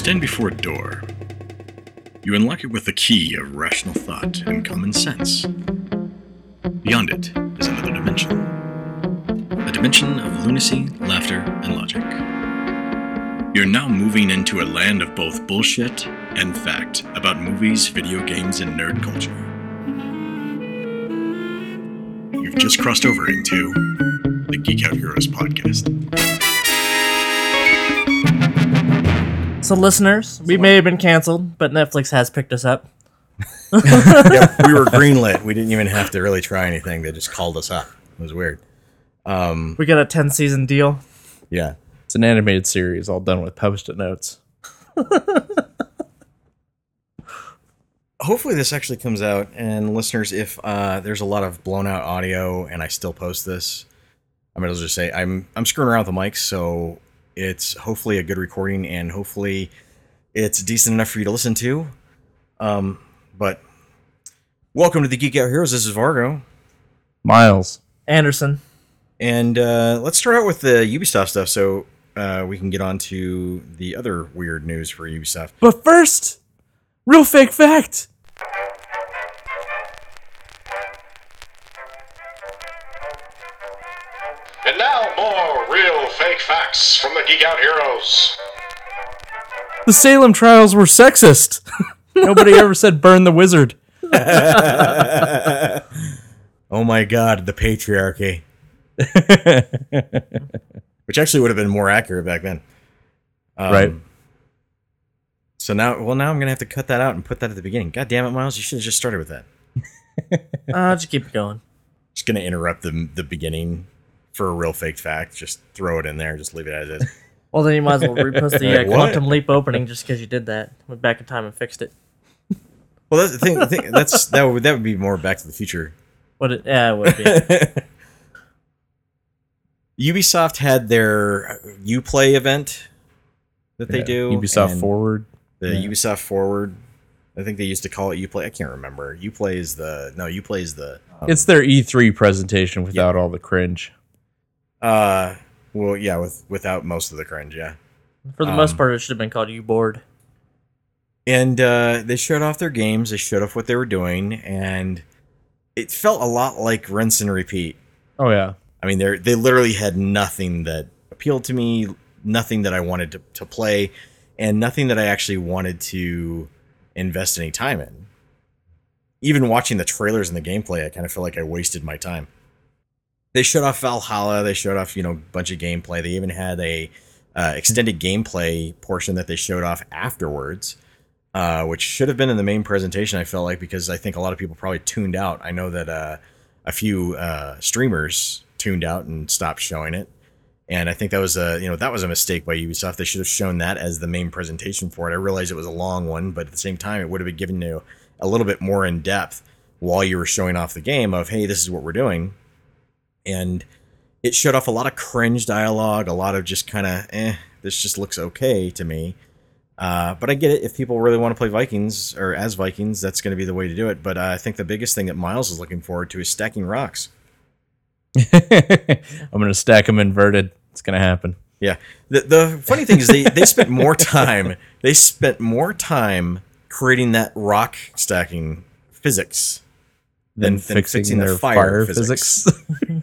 stand before a door. You unlock it with the key of rational thought and common sense. Beyond it is another dimension. A dimension of lunacy, laughter, and logic. You're now moving into a land of both bullshit and fact about movies, video games, and nerd culture. You've just crossed over into the Geek Out Heroes podcast. So, listeners, we may have been canceled, but Netflix has picked us up. yeah, we were greenlit. We didn't even have to really try anything. They just called us up. It was weird. We got a 10 season deal. Yeah. It's an animated series, all done with post-it notes. Hopefully this actually comes out. And listeners, if uh, there's a lot of blown out audio and I still post this, I'm gonna just say I'm I'm screwing around with the mics, so it's hopefully a good recording and hopefully it's decent enough for you to listen to. Um, but welcome to the Geek Out Heroes. This is Vargo. Miles. Anderson. And uh, let's start out with the Ubisoft stuff so uh, we can get on to the other weird news for Ubisoft. But first, real fake fact. Real fake facts from the Geek Out Heroes. The Salem trials were sexist. Nobody ever said burn the wizard. Oh my god, the patriarchy. Which actually would have been more accurate back then. Um, Right. So now, well, now I'm gonna have to cut that out and put that at the beginning. God damn it, Miles! You should have just started with that. I'll just keep it going. Just gonna interrupt the the beginning for a real fake fact. Just throw it in there. Just leave it as is. Well, then you might as well repost the uh, Quantum Leap opening just because you did that. Went back in time and fixed it. well, that's the thing. The thing that's that would that would be more Back to the Future. What it, yeah, it would be. Ubisoft had their UPlay event that they do. Ubisoft Forward. The Yeah. Ubisoft Forward. I think they used to call it UPlay. I can't remember. UPlay is the no. UPlay is the. It's their E3 presentation without all the cringe. Uh, well, yeah, with without most of the cringe, yeah. For the most Um, part, it should have been called U Board. And uh, they showed off their games. They showed off what they were doing, and it felt a lot like rinse and repeat. Oh yeah. I mean, they they literally had nothing that appealed to me, nothing that I wanted to, to play, and nothing that I actually wanted to invest any time in. Even watching the trailers and the gameplay, I kind of feel like I wasted my time. They showed off Valhalla. They showed off, you know, a bunch of gameplay. They even had a uh, extended gameplay portion that they showed off afterwards, uh, which should have been in the main presentation. I felt like because I think a lot of people probably tuned out. I know that uh, a few uh, streamers tuned out and stopped showing it. And I think that was a you know that was a mistake by Ubisoft. They should have shown that as the main presentation for it. I realized it was a long one, but at the same time, it would have been given you a little bit more in depth while you were showing off the game of hey, this is what we're doing, and it showed off a lot of cringe dialogue, a lot of just kind of eh, this just looks okay to me. Uh, but I get it if people really want to play Vikings or as Vikings, that's going to be the way to do it. But uh, I think the biggest thing that Miles is looking forward to is stacking rocks. I'm gonna stack them inverted. It's gonna happen. Yeah. The the funny thing is they they spent more time they spent more time creating that rock stacking physics Then than fixing, fixing their fire, fire physics.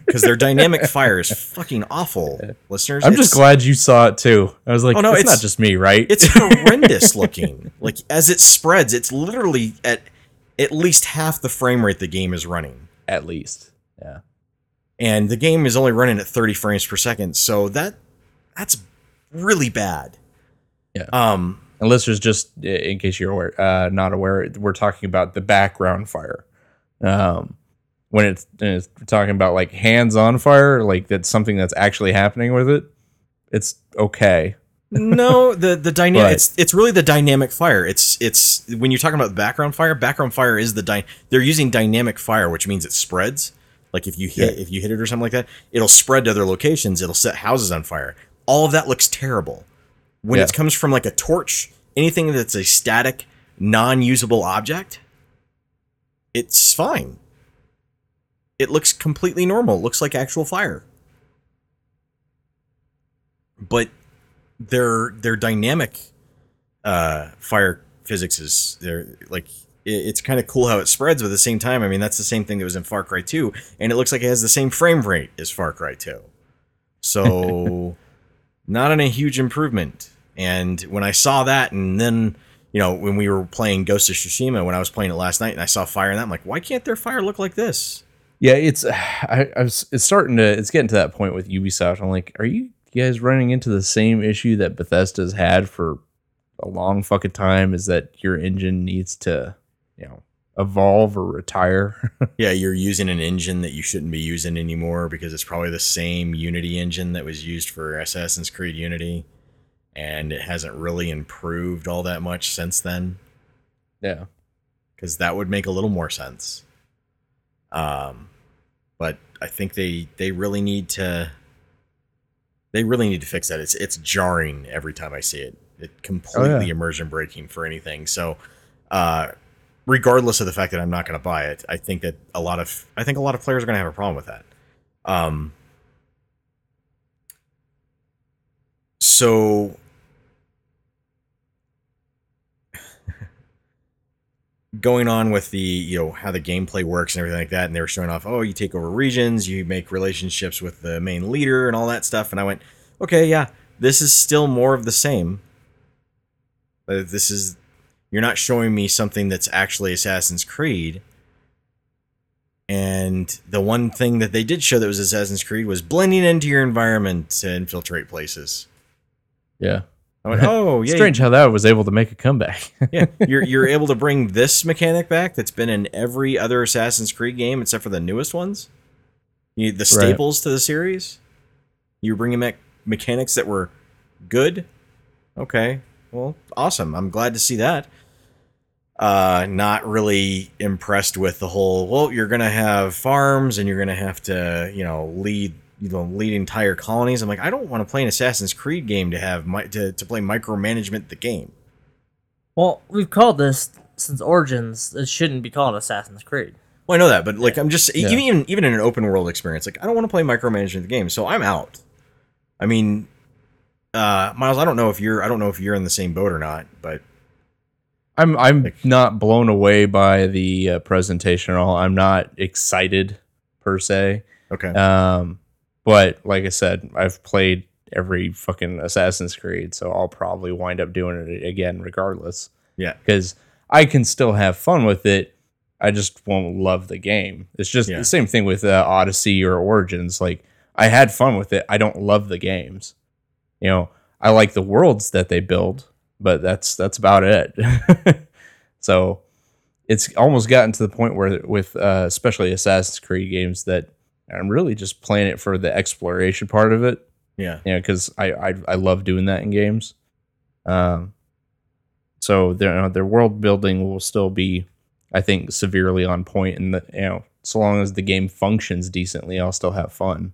because their dynamic fire is fucking awful, listeners. I'm just glad you saw it too. I was like, Oh, no, it's, it's- not just me, right? it's horrendous looking. Like as it spreads, it's literally at at least half the frame rate the game is running. at least. Yeah. And the game is only running at 30 frames per second, so that that's really bad. Yeah. Um And listeners, just in case you're aware, uh, not aware, we're talking about the background fire. Um, when it's, it's talking about like hands-on fire, like that's something that's actually happening with it. It's okay. no, the the dynamic it's it's really the dynamic fire. It's it's when you're talking about background fire, background fire is the dy- they're using dynamic fire, which means it spreads. Like if you hit Yeah. if you hit it or something like that, it'll spread to other locations, it'll set houses on fire. All of that looks terrible. When Yeah. it comes from like a torch, anything that's a static, non-usable object, it's fine. It looks completely normal. It looks like actual fire. But their their dynamic uh, fire physics is there. Like it, it's kind of cool how it spreads, but at the same time, I mean that's the same thing that was in Far Cry 2, and it looks like it has the same frame rate as Far Cry 2. So not in a huge improvement. And when I saw that, and then you know when we were playing Ghost of Tsushima, when I was playing it last night, and I saw fire in that, I'm like, why can't their fire look like this? Yeah, it's I, I was it's starting to it's getting to that point with Ubisoft. I'm like, are you guys running into the same issue that Bethesda's had for a long fucking time? Is that your engine needs to, you know, evolve or retire? Yeah, you're using an engine that you shouldn't be using anymore because it's probably the same Unity engine that was used for Assassin's Creed Unity, and it hasn't really improved all that much since then. yeah. because that would make a little more sense. Um, but I think they they really need to they really need to fix that. It's it's jarring every time I see it. It completely immersion breaking for anything. So, uh, regardless of the fact that I'm not going to buy it, I think that a lot of I think a lot of players are going to have a problem with that. Um, so going on with the you know how the gameplay works and everything like that and they were showing off oh you take over regions you make relationships with the main leader and all that stuff and i went okay yeah this is still more of the same. Uh, this is you're not showing me something that's actually assassin's creed. And the one thing that they did show that was assassin's creed was blending into your environment to infiltrate places. Yeah. I went oh yeah Strange how that was able to make a comeback. yeah, you're you're able to bring this mechanic back that's been in every other Assassin's Creed game except for the newest ones. You, the staples to the series. You're bringing back mechanics that were good. Okay, well, awesome. I'm glad to see that. Uh, not really impressed with the whole. Well, you're gonna have farms and you're gonna have to, you know, lead you know lead entire colonies. I'm like, I don't want to play an Assassin's Creed game to have my, to to play micromanagement the game. Well, we've called this since Origins. It shouldn't be called Assassin's Creed. Well, I know that, but like I'm just Yeah. even even in an open world experience, like I don't want to play micromanagement the game, so I'm out. I mean, uh, Miles, I don't know if you're I don't know if you're in the same boat or not, but I'm I'm Like- not blown away by the uh, presentation at all. I'm not excited per se. okay, Um, but like I said, I've played every fucking Assassin's Creed, so I'll probably wind up doing it again regardless. yeah, Because I can still have fun with it. I just won't love the game. It's just Yeah. the same thing with uh, Odyssey or Origins. Like I had fun with it. I don't love the games. You know, I like the worlds that they build, but that's that's about it. so it's almost gotten to the point where with uh, especially Assassin's Creed games that I'm really just playing it for the exploration part of it yeah, you know, because I, I I love doing that in games. Um, so their their world building will still be, I think, severely on point, and the you know, so long as the game functions decently, I'll still have fun.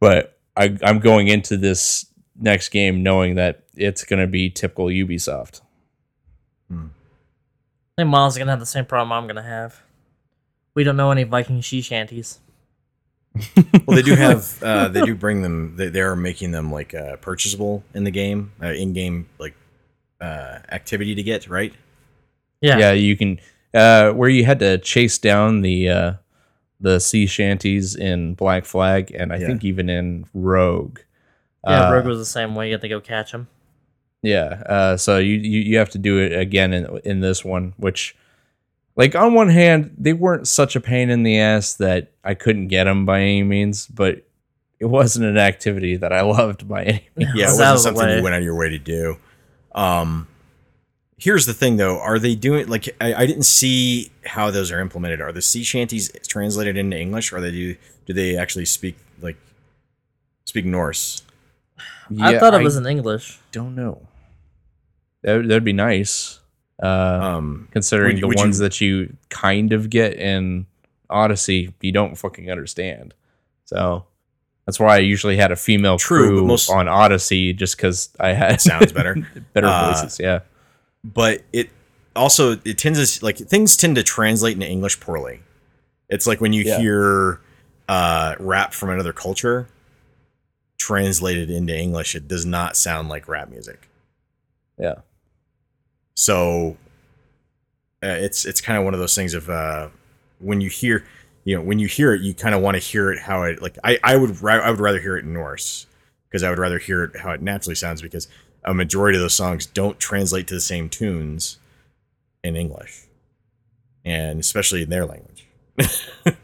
But I I'm going into this next game knowing that it's going to be typical Ubisoft. I think Miles is gonna have the same problem I'm gonna have. We don't know any Viking she shanties. Well, they do have uh, they do bring them. They, they are making them like uh, purchasable in the game, uh, in game like uh, activity to get right. Yeah. Yeah, you can uh where you had to chase down the uh the sea shanties in Black Flag and I Yeah. think even in Rogue. Yeah, Uh, Rogue was the same way. You had to go catch them. Yeah, uh so you, you you have to do it again in in this one which like on one hand they weren't such a pain in the ass that I couldn't get them by any means, but it wasn't an activity that I loved by any means. Yeah, it wasn't out of the something way. you went out of your way to do. Um, here's the thing, though: are they doing like I, I didn't see how those are implemented? Are the sea shanties translated into English, or they do do they actually speak like speak Norse? I thought it was in English. don't know. That that'd be nice. Uh Um, considering Would- the would you- ones that you kind of get in Odyssey, you don't fucking understand. So that's why I usually had a female True, crew most- on Odyssey, just because I had It sounds better. better Uh, voices. Yeah, but it also it tends to like things tend to translate into English poorly. It's like when you Yeah. hear uh, rap from another culture translated into English, it does not sound like rap music. Yeah. So uh, it's it's kind of one of those things of uh, when you hear you know when you hear it, you kind of want to hear it how it like I I would I would rather hear it in Norse because I would rather hear it how it naturally sounds because a majority of those songs don't translate to the same tunes in English, and especially in their language.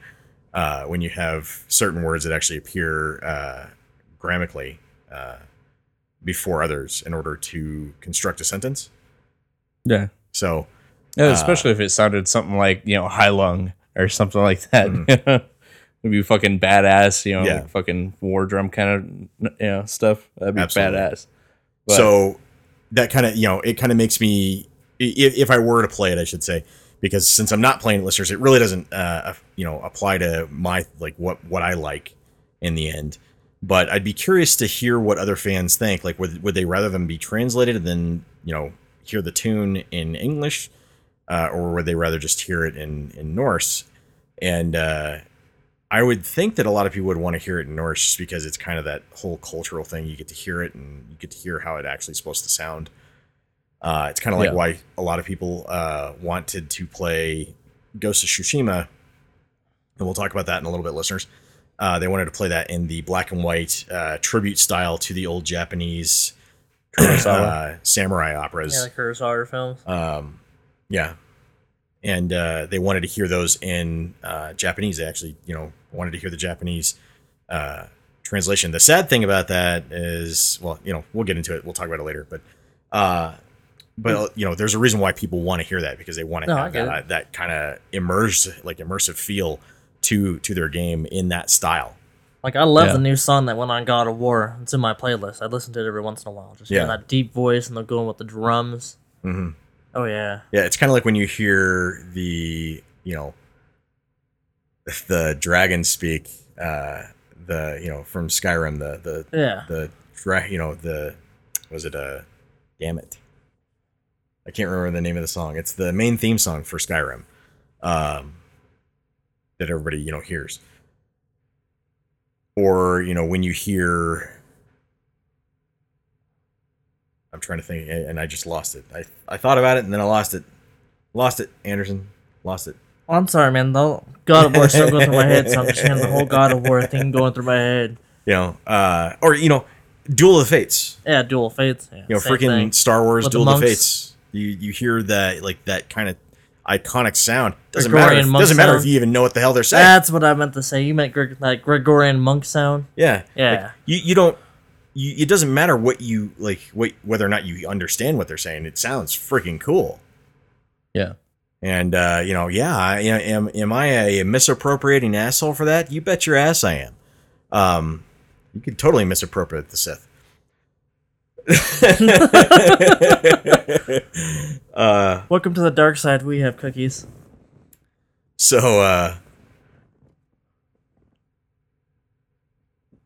uh, when you have certain words that actually appear uh, grammatically uh, before others in order to construct a sentence. Yeah. So Yeah, Uh, especially if it sounded something like you know high lung or something like that. It'd be fucking badass, you know. Yeah. like fucking war drum kind of you know stuff. That'd be Absolutely. badass. But- so that kind of you know it kind of makes me if, if I were to play it, I should say because since I'm not playing listeners, it really doesn't uh, you know apply to my like what what I like in the end. But I'd be curious to hear what other fans think. Like, would would they rather them be translated than you know hear the tune in English, uh, or would they rather just hear it in in Norse? And uh, I would think that a lot of people would want to hear it in Norse just because it's kind of that whole cultural thing. You get to hear it and you get to hear how it actually supposed to sound. Uh, it's kind of like Yeah. why a lot of people uh, wanted to play Ghost of Tsushima, and we'll talk about that in a little bit, listeners. Uh, they wanted to play that in the black and white uh, tribute style to the old Japanese uh, samurai operas. Yeah, the Kurosawa films. Um, yeah, and uh, they wanted to hear those in uh, Japanese. They actually, you know, wanted to hear the Japanese uh, translation. The sad thing about that is, well, you know, we'll get into it. We'll talk about it later. But, uh, but you know, there's a reason why people want to hear that because they want to No, have that, that kind of immersive, like immersive feel to to their game in that style. Like I love Yeah. the new song that went on God of War. It's in my playlist. I listen to it every once in a while. Just Yeah. that deep voice and they're going with the drums. hmm Oh yeah. Yeah, it's kind of like when you hear the, you know, the dragon speak, uh, the you know from Skyrim, the the Yeah. the dra- you know the was it uh, damn it, I can't remember the name of the song. It's the main theme song for Skyrim, um, that everybody you know hears. Or you know when you hear, I'm trying to think, and I just lost it. I I thought about it and then I lost it. Lost it, Anderson. Lost it. Well, I'm sorry, man. The God of War still going through my head, so I'm just hearing the whole God of War thing going through my head. You know, uh, or you know, Duel of the Fates. Yeah, duel of Fates. Yeah, You know, freaking thing. Star Wars With Duel of the. Fates. You you hear that like that kind of iconic sound. Doesn't matter. Gregorian If, monk doesn't matter if you even know what the hell they're saying. That's what I meant to say. You meant Greg, like Gregorian monk sound. yeah, Yeah. Like, you you don't. You, it doesn't matter what you like, what, whether or not you understand what they're saying. It sounds freaking cool. Yeah. And uh, you know, yeah, I, am am I a misappropriating asshole for that? You bet your ass I am. Um, you could totally misappropriate the Sith. uh, Welcome to the dark side. We have cookies. so uh,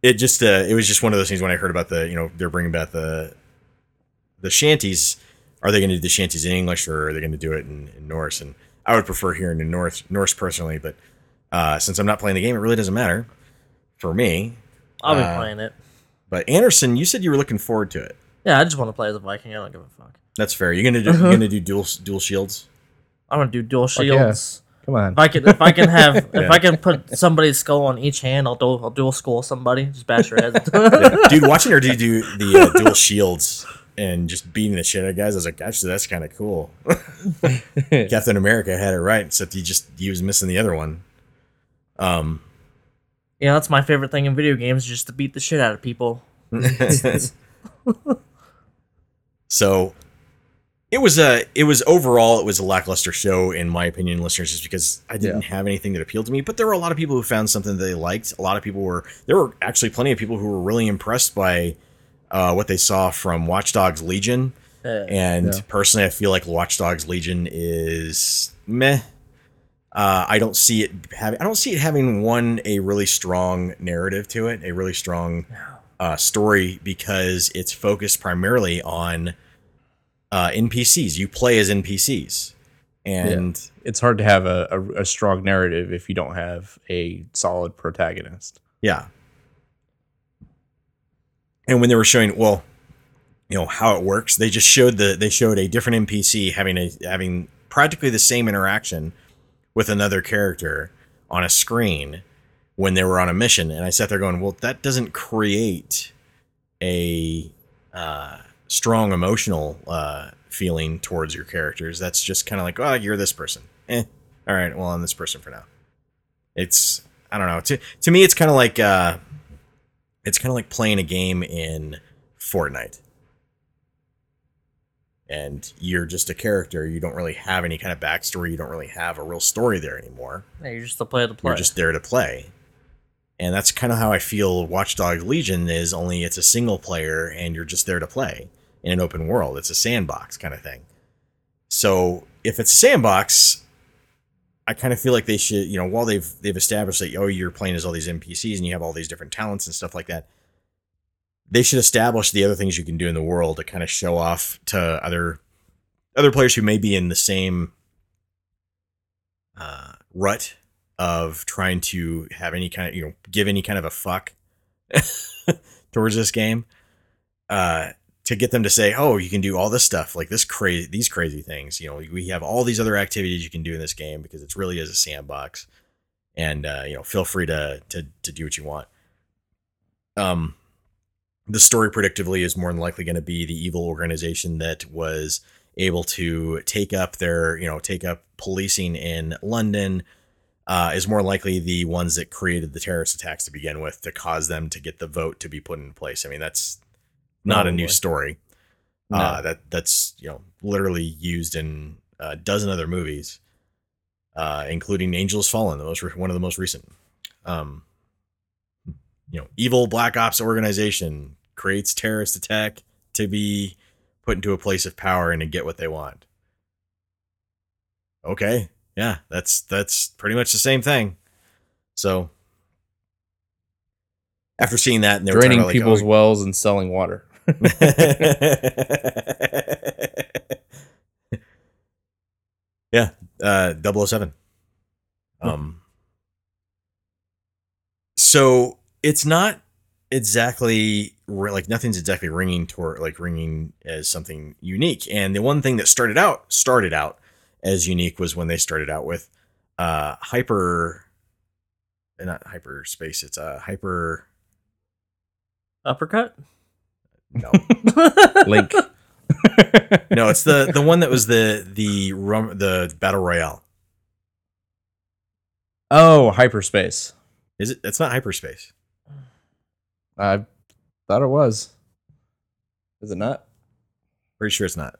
it just uh, it was just one of those things when I heard about the you know they're bringing back the the shanties. Are they going to do the shanties in English or are they going to do it in, in Norse? And I would prefer hearing in Norse Norse personally, but uh, since I'm not playing the game, it really doesn't matter for me. I'll be Uh, playing it. But Anderson, you said you were looking forward to it. Yeah, I just want to play as a Viking. I don't give a fuck. That's fair. You're gonna do you're gonna do dual dual shields. I'm gonna do dual Fuck yeah. shields. Come on. If I can, if I can have, if I can put somebody's skull on each hand, I'll do, I'll dual skull somebody. Just bash your head. dude, watching her do, do the uh, dual shields and just beating the shit out of guys, I was like, actually, that's kind of cool. Captain America had it right, except he just he was missing the other one. Um, yeah, that's my favorite thing in video games, just to beat the shit out of people. So it was a it was overall it was a lackluster show in my opinion, listeners, just because I didn't have anything that appealed to me. But there were a lot of people who found something that they liked. A lot of people were there were actually plenty of people who were really impressed by uh, what they saw from Watch Dogs Legion. Yeah. And Yeah. personally, I feel like Watch Dogs Legion is meh. Uh, I don't see it having. I don't see it having one a really strong narrative to it, a really strong uh, story because it's focused primarily on uh, NPCs. You play as NPCs, and It's hard to have a, a, a strong narrative if you don't have a solid protagonist. Yeah. And when they were showing, well, you know how it works. They just showed the they showed a different NPC having a having practically the same interaction with another character on a screen when they were on a mission, and I sat there going, "Well, that doesn't create a uh, strong emotional uh, feeling towards your characters. That's just kind of like, oh, you're this person. Eh, all right, well, I'm this person for now. It's I don't know. To to me, it's kind of like uh, it's kind of like playing a game in Fortnite, and you're just a character. You don't really have any kind of backstory. You don't really have a real story there anymore. Yeah, you're just the player to play. You're just there to play. And that's kind of how I feel Watchdog Legion is, only it's a single player and you're just there to play in an open world. It's a sandbox kind of thing. So if it's a sandbox, I kind of feel like they should, you know, while they've they've established that oh you're playing as all these NPCs and you have all these different talents and stuff like that, they should establish the other things you can do in the world to kind of show off to other other players who may be in the same uh, rut of trying to have any kind of you know give any kind of a fuck towards this game uh to get them to say oh you can do all this stuff like this crazy these crazy things you know we have all these other activities you can do in this game because it really is a sandbox. And uh you know feel free to to to do what you want. Um the story predictively is more than likely going to be the evil organization that was able to take up their you know take up policing in london uh, is more likely the ones that created the terrorist attacks to begin with to cause them to get the vote to be put in place. I mean, that's not a new story. No. Uh, that that's you know literally used in a dozen other movies, uh, including Angels Fallen, the most re- one of the most recent. Um, you know, evil black ops organization creates terrorist attack to be put into a place of power and to get what they want. Okay, yeah, that's that's pretty much the same thing. So after seeing that, and they draining people's like, wells and selling water. oh- yeah, uh, 007. Um, so it's not exactly like nothing's exactly ringing toward like ringing as something unique. And the one thing that started out started out as unique was when they started out with uh hyper, uh, not hyperspace. It's a hyper. Uppercut? No, Link. no, it's the the one that was the the rum the battle royale. oh, hyperspace. Is it? It's not hyperspace. I thought it was. Is it not? Pretty sure it's not.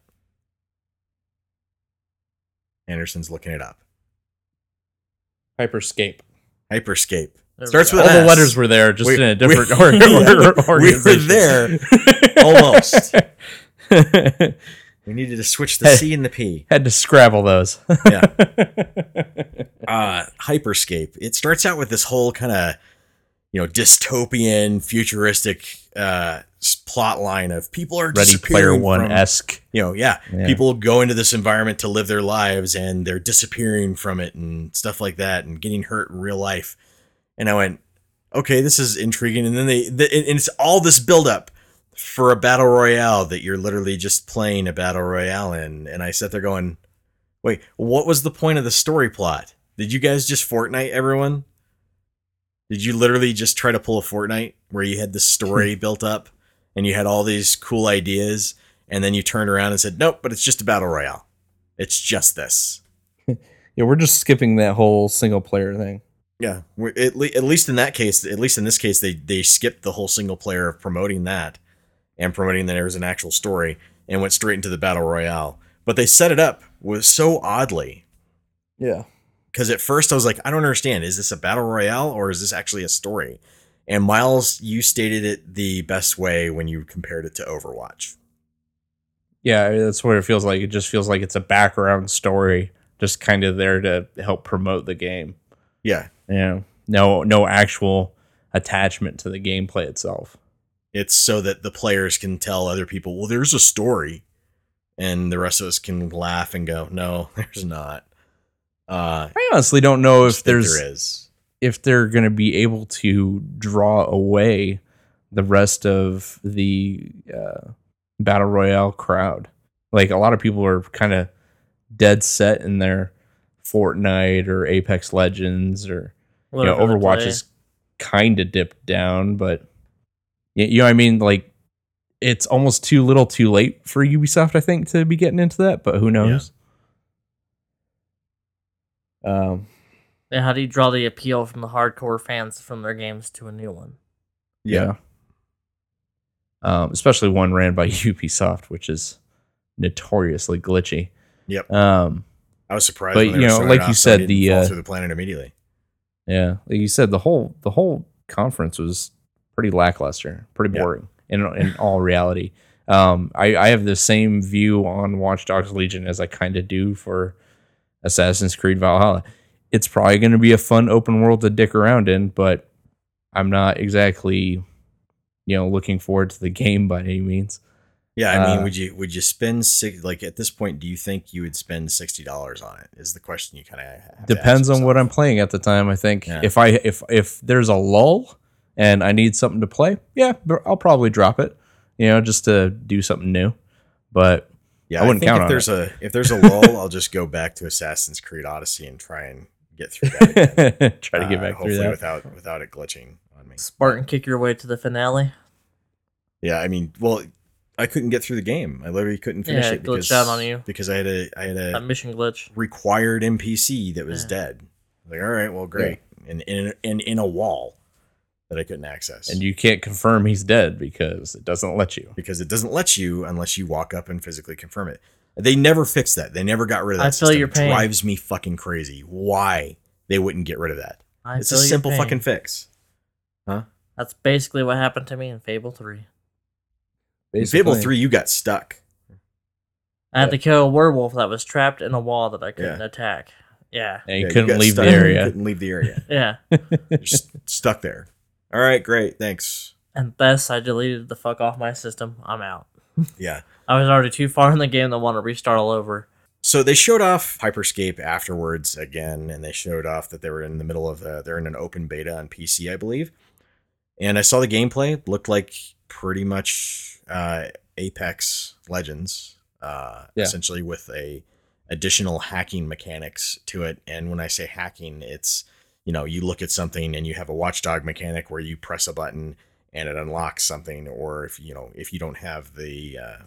Anderson's looking it up. Hyperscape. Hyperscape. There we Starts with All the letters were there, just We- in a different we- or, or, we were organization. there. Almost. We needed to switch the C and the P. Had to scrabble those. Yeah. Uh, Hyperscape. It starts out with this whole kind of, you know, dystopian, futuristic uh, s- plot line of people are Ready Player disappearing One esque. you know, yeah, Yeah. people go into this environment to live their lives and they're disappearing from it and stuff like that and getting hurt in real life. And I went, okay, this is intriguing. And then they, the, and it's all this buildup for a battle royale that you're literally just playing a battle royale in. And I sat there going, wait, what was the point of the story plot? Did you guys just Fortnite everyone? Did you literally just try to pull a Fortnite where you had this story built up and you had all these cool ideas and then you turned around and said, "Nope, but it's just a battle royale. It's just this." Yeah, we're just skipping that whole single player thing. Yeah, at, le- at least in that case, at least in this case, they they skipped the whole single player of promoting that and promoting that there was an actual story and went straight into the battle royale. But they set it up was so oddly Yeah. because at first I was like, I don't understand. Is this a battle royale or is this actually a story? And Miles, you stated it the best way when you compared it to Overwatch. Yeah, that's what it feels like. It just feels like it's a background story, just kind of there to help promote the game. Yeah, Yeah. No no actual attachment to the gameplay itself. it's so that the players can tell other people, well, there's a story, and the rest of us can laugh and go, no, there's not. Uh, I honestly don't know if there's there is. If they're going to be able to draw away the rest of the uh, battle royale crowd. Like a lot of people are kind of dead set in their Fortnite or Apex Legends or you know Overwatch play. is kind of dipped down, but you know what I mean. Like it's almost too little, too late for Ubisoft, I think, to be getting into that. But who knows? Um, Yeah, how do you draw the appeal from the hardcore fans from their games to a new one? yeah. Um, especially one ran by Ubisoft, which is notoriously glitchy. Yep. Um, I was surprised. But, when you know, like it you off, so said, the, fall uh, through the planet immediately. Yeah, like you said, the whole the whole conference was pretty lackluster, pretty Yeah. boring in in all reality. Um, I I have the same view on Watch Dogs Legion as I kind of do for Assassin's Creed Valhalla. It's probably going to be a fun open world to dick around in, but I'm not exactly, you know, looking forward to the game by any means. Yeah, I mean, Uh, would you would you spend six like at this point? Do you think you would spend sixty dollars on it? Is the question you kind of Depends on what I'm playing at the time. I think Yeah. if I if if there's a lull and I need something to play, yeah, I'll probably drop it. You know, just to do something new. But Yeah, I wouldn't think count if on there's a if there's a lull, I'll just go back to Assassin's Creed Odyssey and try and get through that. Try to get Uh, back through that. without without it glitching on me. Spartan kick your way to the finale. Yeah, I mean, well, I couldn't get through the game. I literally couldn't finish Yeah, it it glitched because out on you. because I had a I had That a mission glitch. required NPC that was Yeah. dead. Like, all right, well, great, and in in in a wall that I couldn't access, and you can't confirm he's dead because it doesn't let you. because it doesn't let you unless you walk up and physically confirm it. They never fixed that. They never got rid of that. I feel system. your It pain. drives me fucking crazy. Why they wouldn't get rid of that? I it's a your simple pain. fucking fix. Huh? That's basically what happened to me in Fable 3. In Fable three, you got stuck. I had to kill a werewolf that was trapped in a wall that I couldn't Yeah. attack. Yeah. and you Yeah, couldn't got leave the area. couldn't leave the area. Yeah. You're just stuck there. All right, great, thanks. and thus I deleted the fuck off my system. I'm out. Yeah. I was already too far in the game to want to restart all over. So they showed off Hyperscape afterwards again, and they showed off that they were in the middle of a, they're in an open beta on PC, I believe. And I saw the gameplay; looked like pretty much uh, Apex Legends, uh, Yeah. essentially with a additional hacking mechanics to it. And when I say hacking, it's you know you look at something and you have a watchdog mechanic where you press a button and it unlocks something, or if you know if you don't have the uh,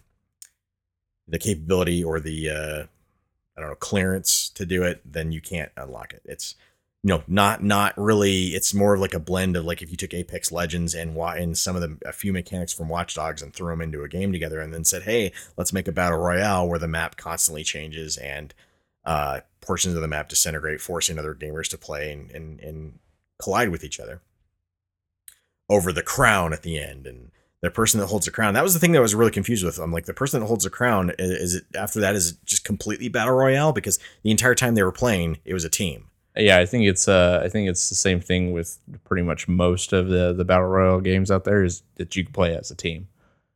the capability or the uh, I don't know clearance to do it, then you can't unlock it. It's you know not not really. It's more of like a blend of like if you took Apex Legends and and some of the a few mechanics from Watch Dogs and threw them into a game together, and then said, hey, let's make a battle royale where the map constantly changes and uh, portions of the map disintegrate, forcing other gamers to play and and, and collide with each other over the crown at the end and the person that holds the crown. That was the thing that I was really confused with. I'm like, the person that holds the crown is, it after that is it just completely battle royale because the entire time they were playing, it was a team. Yeah, I think it's uh I think it's the same thing with pretty much most of the the battle royale games out there is that you can play as a team.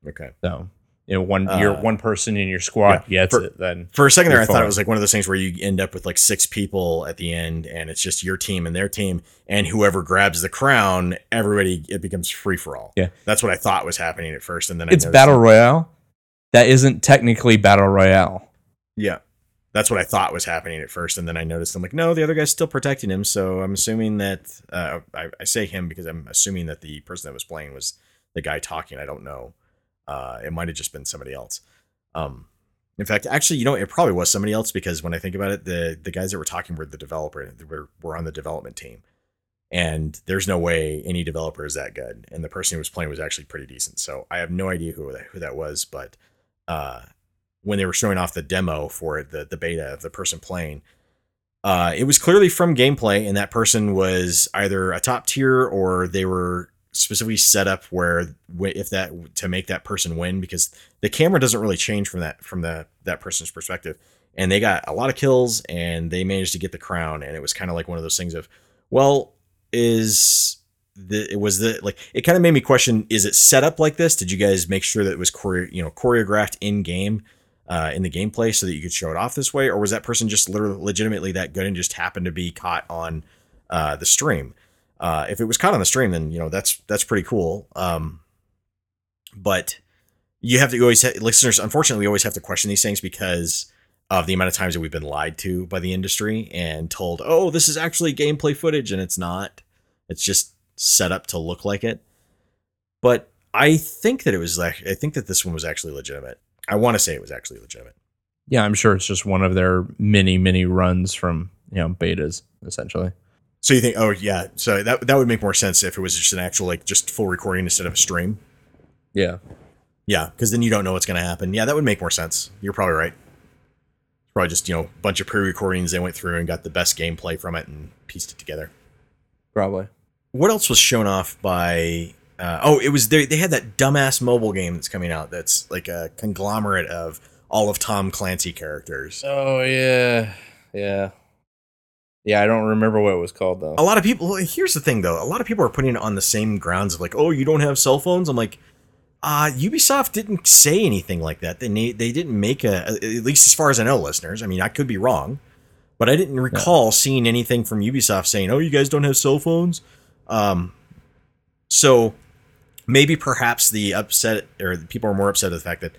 Okay. So you know one Uh, one person in your squad yeah, gets for- it then For a second there, I thought it was like one of those things where you end up with like six people at the end, and it's just your team and their team, and whoever grabs the crown, everybody it becomes free for all. Yeah. that's what I thought was happening at first, and then I it's battle that- royale. That isn't technically battle royale. Yeah. That's what I thought was happening at first. And then I noticed I'm like, no, the other guy's still protecting him. So I'm assuming that uh, I, I say him because I'm assuming that the person that was playing was the guy talking. I don't know. Uh, it might have just been somebody else. Um, in fact, actually, you know, it probably was somebody else because when I think about it, the the guys that were talking were the developer. Were, were on the development team. And there's no way any developer is that good. And the person who was playing was actually pretty decent. So I have no idea who that, who that was, but uh, when they were showing off the demo for it, the the beta of the person playing, uh, it was clearly from gameplay, and that person was either a top tier or they were specifically set up where if that to make that person win because the camera doesn't really change from that from the that person's perspective, and they got a lot of kills and they managed to get the crown, and it was kind of like one of those things of, well, is the it was the like it kind of made me question is it set up like this? Did you guys make sure that it was chore- you know choreographed in game uh, in the gameplay so that you could show it off this way? Or was that person just literally legitimately that good and just happened to be caught on uh, the stream uh, if it was caught on the stream then you know that's that's pretty cool um, but you have to always ha- listeners. Unfortunately, we always have to question these things because of the amount of times that we've been lied to by the industry and told, "Oh, this is actually gameplay footage," and it's not. It's just set up to look like it. But I think that it was like I think that this one was actually legitimate. I want to say it was actually legitimate. Yeah, I'm sure it's just one of their many, many runs from you know betas, essentially. So you think, oh yeah, so that that would make more sense if it was just an actual like just full recording instead of a stream. Yeah. Yeah, because then you don't know what's going to happen. Yeah, that would make more sense. You're probably right. It's probably just you know a bunch of pre-recordings they went through and got the best gameplay from it and pieced it together. Probably. What else was shown off by? Uh, oh, it was they. They had that dumbass mobile game that's coming out. That's like a conglomerate of all of Tom Clancy characters. Oh yeah, yeah, yeah. I don't remember what it was called though. A lot of people. Here's the thing, though. A lot of people are putting it on the same grounds of like, oh, you don't have cell phones. I'm like, uh, Ubisoft didn't say anything like that. They they didn't make a at least as far as I know, listeners. I mean, I could be wrong, but I didn't recall seeing anything from Ubisoft saying, "Oh, you guys don't have cell phones." Um, so maybe perhaps the upset or the people are more upset at the fact that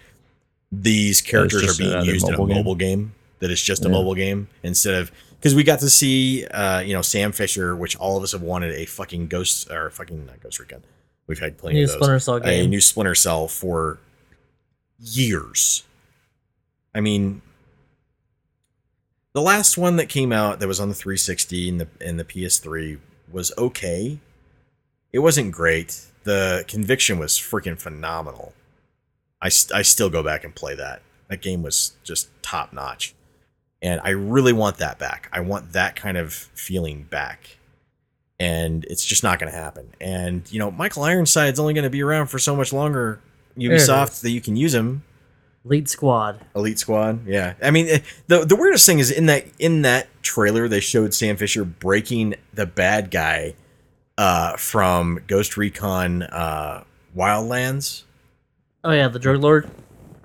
these characters are being used in a mobile game. game. That it's just a Yeah. mobile game instead of because we got to see, uh, you know, Sam Fisher, which all of us have wanted a fucking Ghost or fucking not Ghost Recon. We've had plenty New of those Splinter Cell game. a new Splinter Cell for years. I mean, the last one that came out that was on the 360 and the and the PS3 was okay. It wasn't great. The conviction was freaking phenomenal. I, st- I still go back and play that. That game was just top notch. And I really want that back. I want that kind of feeling back. And it's just not going to happen. And, you know, Michael Ironside's only going to be around for so much longer, Ubisoft, that you can use him. Elite Squad. Elite Squad. Yeah. I mean, eh, the the weirdest thing is in that in that trailer they showed Sam Fisher breaking the bad guy uh, from Ghost Recon uh, Wildlands. Oh yeah, the drug lord,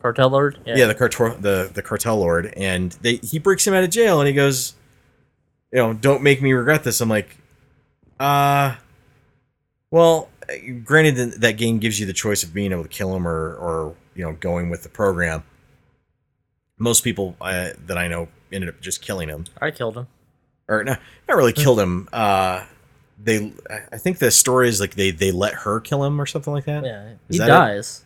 cartel lord. Yeah, the cartel the the cartel lord, and they he breaks him out of jail, and he goes, you know, don't make me regret this. I'm like, uh, well, granted that game gives you the choice of being able to kill him or or you know going with the program. Most people uh, that I know ended up just killing him, I killed him. or not not really killed him. Uh, they I- think the story is like they they let her kill him or something like that. Yeah, Is he that it?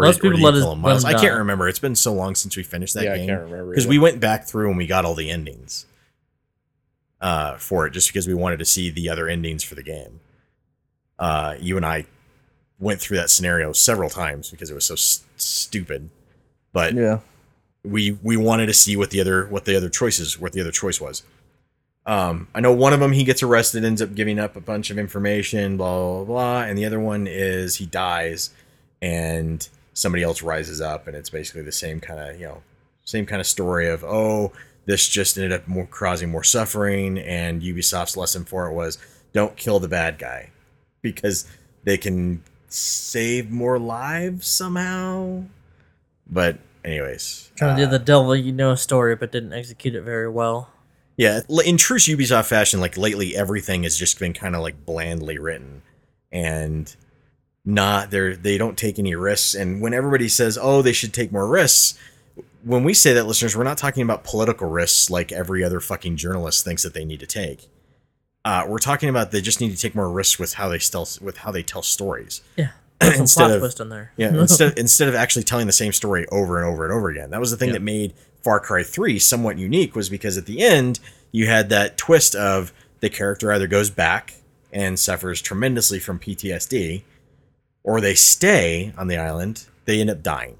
Dies. Or Most did- people let his- kill him, let Miles? I can't remember. It's been so long since we finished that yeah, game I can't remember because we went back through and we got all the endings uh, for it just because we wanted to see the other endings for the game. Uh, you and I went through that scenario several times because it was so s- stupid, but yeah. we we wanted to see what the other what the other choices what the other choice was. Um, I know one of them he gets arrested, ends up giving up a bunch of information, blah blah blah, and the other one is he dies, and somebody else rises up, and it's basically the same kind of you know same kind of story of oh this just ended up more causing more suffering, and Ubisoft's lesson for it was don't kill the bad guy because they can save more lives somehow. But anyways, kind of uh, do the devil you know story, but didn't execute it very well. yeah, in true Ubisoft fashion, like lately, everything has just been kind of like blandly written, and not they're they don't take any risks. And when everybody says, "Oh, they should take more risks," when we say that, listeners, we're not talking about political risks like every other fucking journalist thinks that they need to take. Uh, we're talking about they just need to take more risks with how they tell with how they tell stories. Yeah, Instead plot of- twist in there. Yeah, instead instead of actually telling the same story over and over and over again. That was the thing Yeah. that made Far Cry 3 somewhat unique was because at the end you had that twist of the character either goes back and suffers tremendously from PTSD or they stay on the island, they end up dying.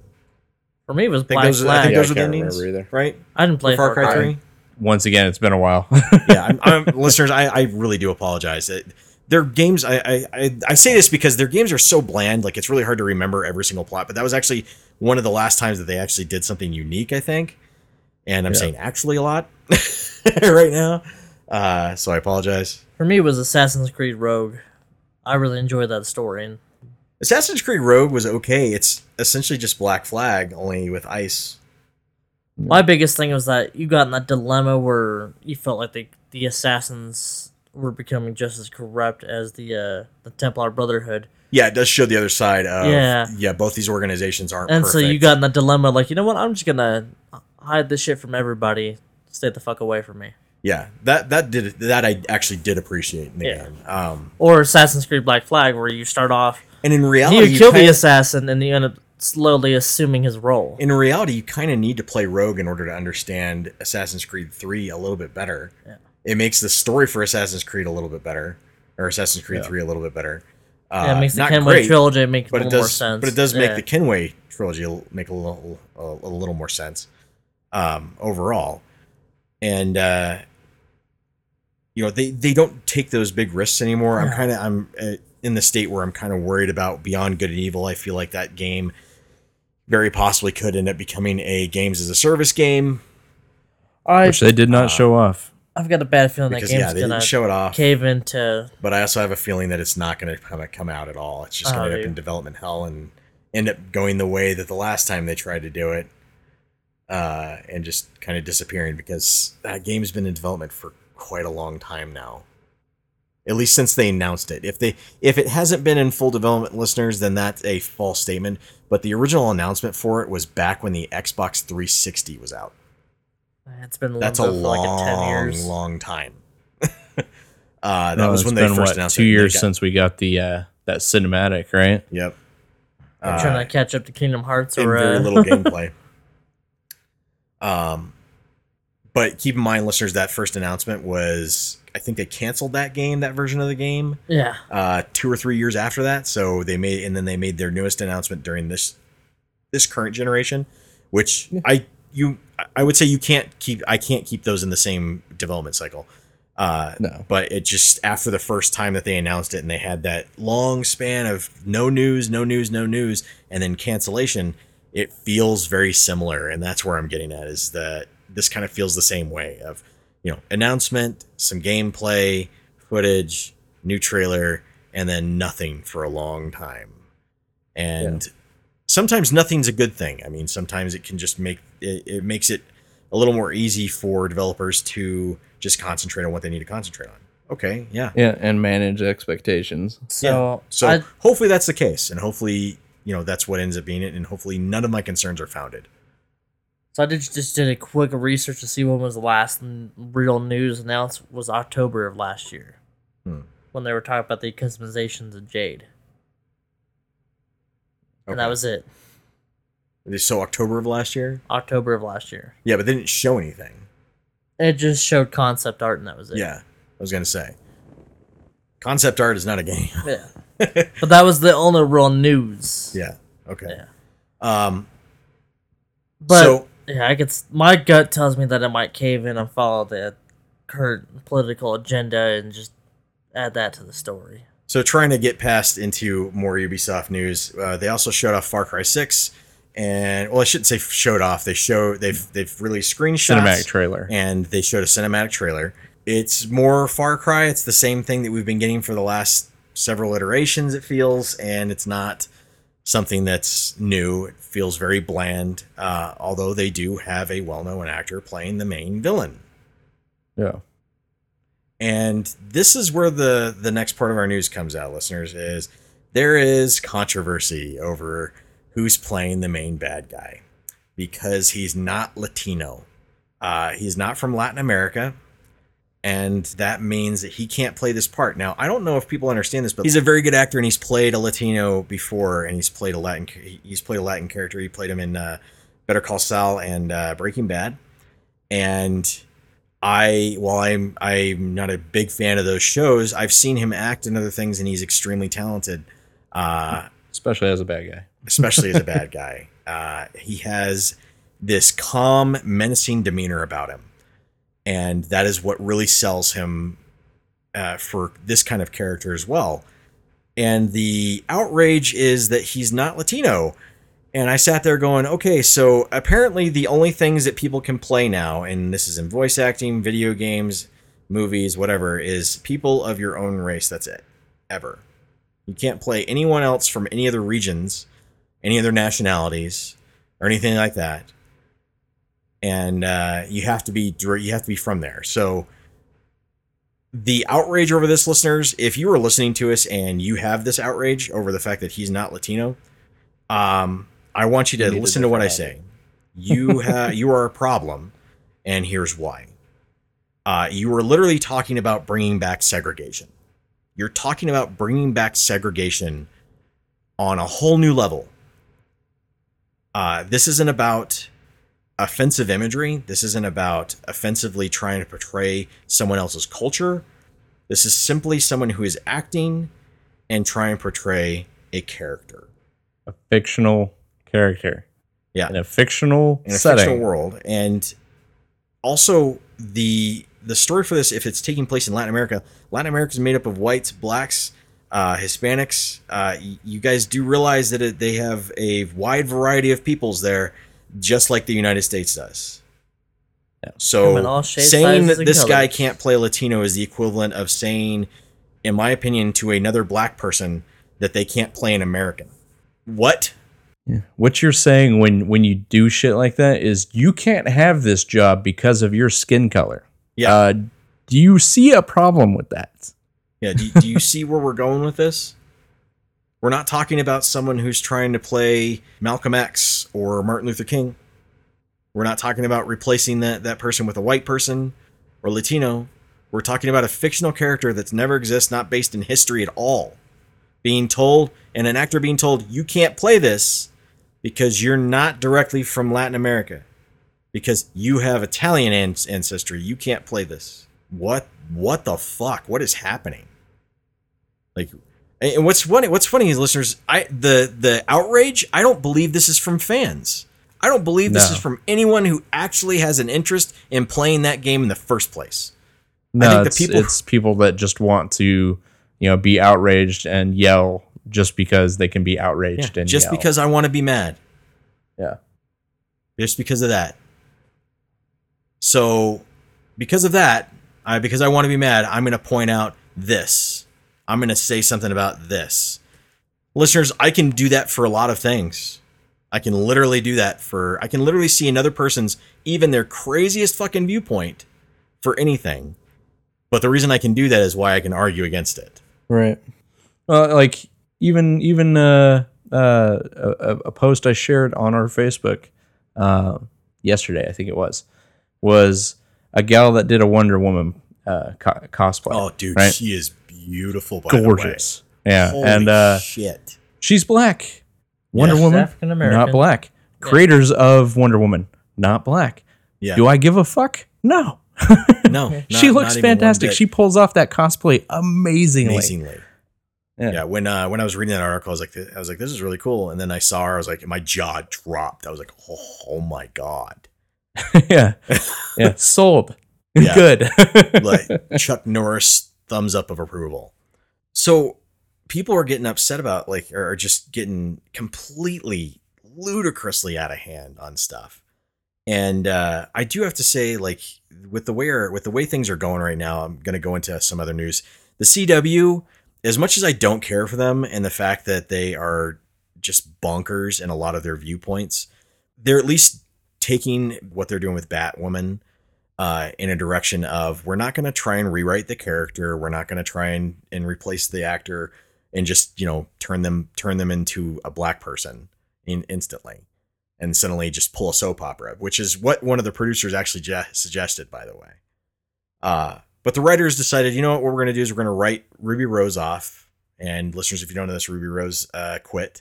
For me, it was I Black those, I Flag. think Yeah, those I are the can't endings, either. right? I didn't play For Far Cry 3? Once again, it's been a while. yeah, I'm, I'm, listeners, I, I really do apologize. It, their games, I, I, I, I say this because their games are so bland, like it's really hard to remember every single plot. But that was actually one of the last times that they actually did something unique, I think. And I'm Yeah. saying actually a lot right now, uh, so I apologize. For me, it was Assassin's Creed Rogue. I really enjoyed that story. And Assassin's Creed Rogue was okay. It's essentially just Black Flag, only with ice. my biggest thing was that you got in that dilemma where you felt like the the assassins were becoming just as corrupt as the uh, the Templar Brotherhood. Yeah, it does show the other side of Yeah. yeah. Both these organizations aren't And perfect. so you got in the dilemma, like, you know what? I'm just gonna hide this shit from everybody. Stay the fuck away from me. yeah that that did that I actually did appreciate in the Yeah. game. Um, Or Assassin's Creed Black Flag, where you start off, and in you reality, you kill the kinda- assassin, and you end up slowly assuming his role. in reality, you kind of need to play Rogue in order to understand Assassin's Creed 3 a little bit better. Yeah. It makes the story for Assassin's Creed a little bit better, or Assassin's Creed Yeah. 3 a little bit better. Uh, yeah, it makes the Kenway great, trilogy make a but it little more does, sense. but it does make the Kenway trilogy make a little a, a little more sense um, overall. And uh, you know they they don't take those big risks anymore. I'm kind of I'm uh, in the state where I'm kind of worried about Beyond Good and Evil. I feel like that game very possibly could end up becoming a games as a service game I, which they did not uh, show off. I've got a bad feeling that because game's yeah they gonna didn't show it off. cave into. But I also have a feeling that it's not going to come come out at all. It's just Oh, going to end up dude. in development hell and end up going the way that the last time they tried to do it, uh, and just kind of disappearing because that game's been in development for quite a long time now. At least since they announced it. If they if it hasn't been in full development, listeners, then that's a false statement. But the original announcement for it was back when the Xbox 360 was out. It's been That's a limbo for like a long, ten years. long time. uh, that No, was when they been, first what, announced two it. and years got- since we got the uh, that cinematic, right? Yep. I'm Uh, trying to catch up to Kingdom Hearts and or very uh, little gameplay. Um, but keep in mind, listeners, that first announcement was I think they canceled that game, that version of the game, yeah, uh, two or three years after that. So they made, and then they made their newest announcement during this this current generation, which I you I would say you can't keep I can't keep those in the same development cycle. Uh, No. but it just after the first time that they announced it and they had that long span of no news, no news, no news, and then cancellation, it feels very similar, and that's where I'm getting at is that this kind of feels the same way of you know announcement, some gameplay, footage, new trailer, and then nothing for a long time, and sometimes nothing's a good thing. I mean, sometimes it can just make it, it makes it a little more easy for developers to just concentrate on what they need to concentrate on. Okay, yeah. Yeah, and manage expectations. so So I, hopefully that's the case, and hopefully you know that's what ends up being it, and hopefully none of my concerns are founded. So I did, just did a quick research to see when was the last real news announced was October of last year, Hmm. when they were talking about the customizations of Jade, and that was it. so October of last year. October of last year. Yeah, but they didn't show anything. It just showed concept art, and that was it. Yeah, I was gonna say. Concept art is not a game. yeah. but that was the only real news. yeah. Okay. Yeah. Um. But so yeah, I could. My gut tells me that it might cave in and follow the current political agenda and just add that to the story. So trying to get past into more Ubisoft news, uh, they also showed off Far Cry Six, and well, I shouldn't say showed off. They show they've they've released screenshots, Cinematic trailer. and they showed a cinematic trailer. It's more Far Cry. It's the same thing that we've been getting for the last several iterations. It feels, and it's not something that's new. It feels very bland. Uh, although they do have a well-known actor playing the main villain. Yeah. And this is where the the next part of our news comes out, listeners, is there is controversy over who's playing the main bad guy because he's not Latino. Uh, he's not from Latin America, and that means that he can't play this part. Now, I don't know if people understand this, but he's a very good actor, and he's played a Latino before, and he's played a Latin. He's played a Latin character. He played him in uh, Better Call Saul and uh, Breaking Bad, and I while I'm I'm not a big fan of those shows, I've seen him act in other things, and he's extremely talented. Uh, Especially as a bad guy. especially as a bad guy. Uh, he has this calm, menacing demeanor about him, and that is what really sells him uh, for this kind of character as well. And the outrage is that he's not Latino. And I sat there going, okay, so apparently the only things that people can play now, and this is in voice acting, video games, movies, whatever, is people of your own race. That's it. Ever. You can't play anyone else from any other regions, any other nationalities, or anything like that. And uh, you have to be you have to be from there. So the outrage over this, listeners, if you are listening to us and you have this outrage over the fact that he's not Latino, um, I want you to You listen to what I say. You have you are a problem, and here's why. Uh, you are literally talking about bringing back segregation. You're talking about bringing back segregation on a whole new level. Uh, this isn't about offensive imagery. This isn't about offensively trying to portray someone else's culture. This is simply someone who is acting and trying to portray a character. A fictional character Yeah. in a fictional in a setting. fictional world and also the the story for this if it's taking place in latin america latin america is made up of whites blacks uh, hispanics uh, you guys do realize that it, they have a wide variety of peoples there just like the united states does Yeah. so Come shapes, saying that and this guy can't play latino is the equivalent of saying in my opinion to another black person that they can't play an american what Yeah. What you're saying when when you do shit like that is you can't have this job because of your skin color. Yeah. Uh, do you see a problem with that? Yeah, do, do you see where we're going with this? We're not talking about someone who's trying to play Malcolm X or Martin Luther King. We're not talking about replacing that, that person with a white person or Latino. We're talking about a fictional character that's never exists, not based in history at all. Being told, and an actor being told, you can't play this because you're not directly from Latin America. Because you have Italian ancestry. You can't play this. What what the fuck? What is happening? Like and what's funny what's funny is listeners, I the the outrage, I don't believe this is from fans. I don't believe this No. is from anyone who actually has an interest in playing that game in the first place. No, think the it's, people- it's people that just want to, you know, be outraged and yell just because they can be outraged and just yell. because I want to be mad. Yeah. Just because of that. So, because of that, I, because I want to be mad, I'm going to point out this. I'm going to say something about this. Listeners, I can do that for a lot of things. I can literally do that for, I can literally see another person's, even their craziest fucking viewpoint for anything. But the reason I can do that is why I can argue against it. Right. Well, like even even uh, uh, a, a post I shared on our Facebook uh, yesterday, I think it was, was a gal that did a Wonder Woman uh, co- cosplay. Oh, dude, Right. she is beautiful. By gorgeous. Yeah, The way. Holy and uh, shit. she's black. Wonder Yes. Woman, African American. not black. Creators of Wonder Woman, not black. Yeah. Do I give a fuck? No. No, she looks not even one fantastic. She pulls off that cosplay amazingly. amazingly. Yeah. Yeah. when uh, when I was reading that article, I was like, I was like, this is really cool. And then I saw her, I was like, my jaw dropped. I was like, oh, oh my god, yeah. Yeah. Sold. Yeah. Good. like Chuck Norris thumbs up of approval. So people are getting upset about like, or just getting completely ludicrously out of hand on stuff. And uh, I do have to say, like, with the way with the way things are going right now, I'm going to go into some other news. The CW, as much as I don't care for them, and the fact that they are just bonkers in a lot of their viewpoints, they're at least taking what they're doing with Batwoman uh, in a direction of we're not going to try and rewrite the character, we're not going to try and, and replace the actor and just you know turn them turn them into a black person in, instantly and suddenly just pull a soap opera, which is what one of the producers actually ju- suggested, by the way. Uh, but the writers decided, you know what, what we're going to do is we're going to write Ruby Rose off. And listeners, if you don't know this, Ruby Rose uh, quit.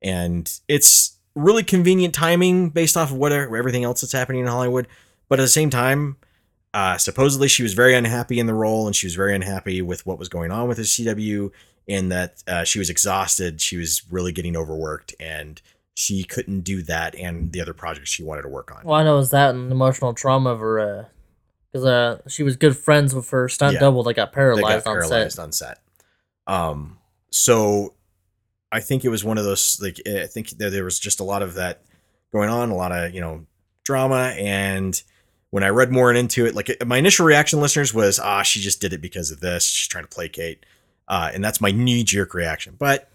And it's really convenient timing based off of whatever everything else that's happening in Hollywood. But at the same time, uh, supposedly she was very unhappy in the role and she was very unhappy with what was going on with the CW and that uh, she was exhausted. She was really getting overworked and she couldn't do that and the other projects she wanted to work on. Well, I know it's that and emotional trauma of her, uh, because uh, she was good friends with her stunt Yeah. double that got paralyzed, got paralyzed on on set. Um, so I think it was one of those like I think there, there was just a lot of that going on, a lot of you know drama, and when I read more into it, like my initial reaction, listeners, was ah, she just did it because of this. She's trying to placate, uh, and that's my knee jerk reaction. But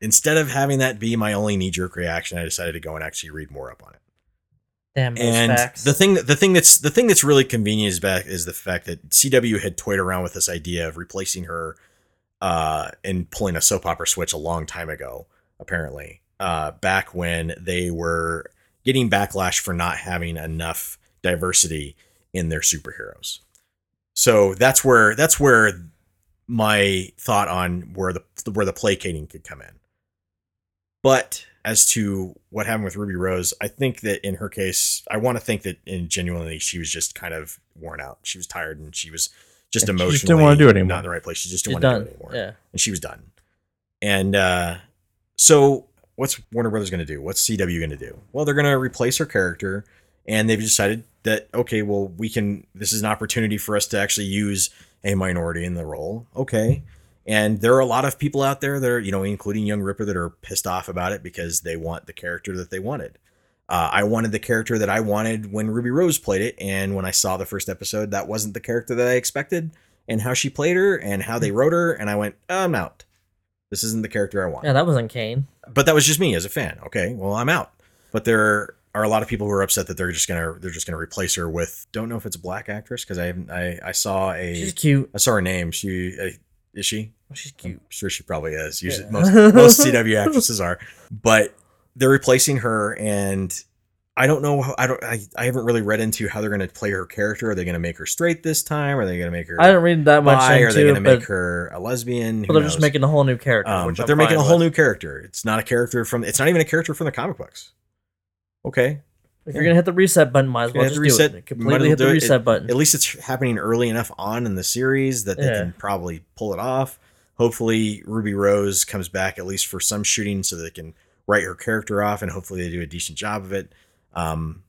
instead of having that be my only knee jerk reaction, I decided to go and actually read more up on it. Damn and facts. the thing the thing that's the thing that's really convenient is back is the fact that CW had toyed around with this idea of replacing her uh and pulling a soap opera switch a long time ago apparently uh back when they were getting backlash for not having enough diversity in their superheroes so that's where that's where my thought on where the where the placating could come in but as to what happened with Ruby Rose, I think that in her case, I want to think that in genuinely she was just kind of worn out. She was tired and she was just she emotionally just didn't wanna do it anymore. Not in the right place. She just didn't want done. to do it anymore. Yeah. And she was done. And uh, so what's Warner Brothers going to do? What's CW going to do? Well, they're going to replace her character and they've decided that okay, well, we can this is an opportunity for us to actually use a minority in the role. Okay. And there are a lot of people out there that are, you know, including Young Ripper, that are pissed off about it because they want the character that they wanted. Uh, I wanted the character that I wanted when Ruby Rose played it, and when I saw the first episode, that wasn't the character that I expected, and how she played her and how they wrote her, and I went, I'm out. This isn't the character I want. yeah, that wasn't Kane. But that was just me as a fan. Okay, well, I'm out. But there are a lot of people who are upset that they're just gonna they're just gonna replace her with don't know if it's a black actress because I haven't I I saw a She's cute. I saw her name. She uh, is she? She's cute. I'm sure she probably is. Usually, Yeah. most most CW actresses are, but they're replacing her, and I don't know. How, I don't. I, I haven't really read into how they're to play her character. Are they to make her straight this time? Are they to make her? I didn't read that much bi? Are they gonna make her a lesbian? Who they're just making a whole new character. Um, which but I'm they're making a whole with. new character. It's not a character from. It's not even a character from the comic books. Okay, If you're gonna hit the reset button, might as well just the do it. reset- Completely hit the do it. reset button. at least it's happening early enough on in the series that they Yeah. can probably pull it off. Hopefully, Ruby Rose comes back at least for some shooting, so they can write her character off, and hopefully they do a decent job of it. Um,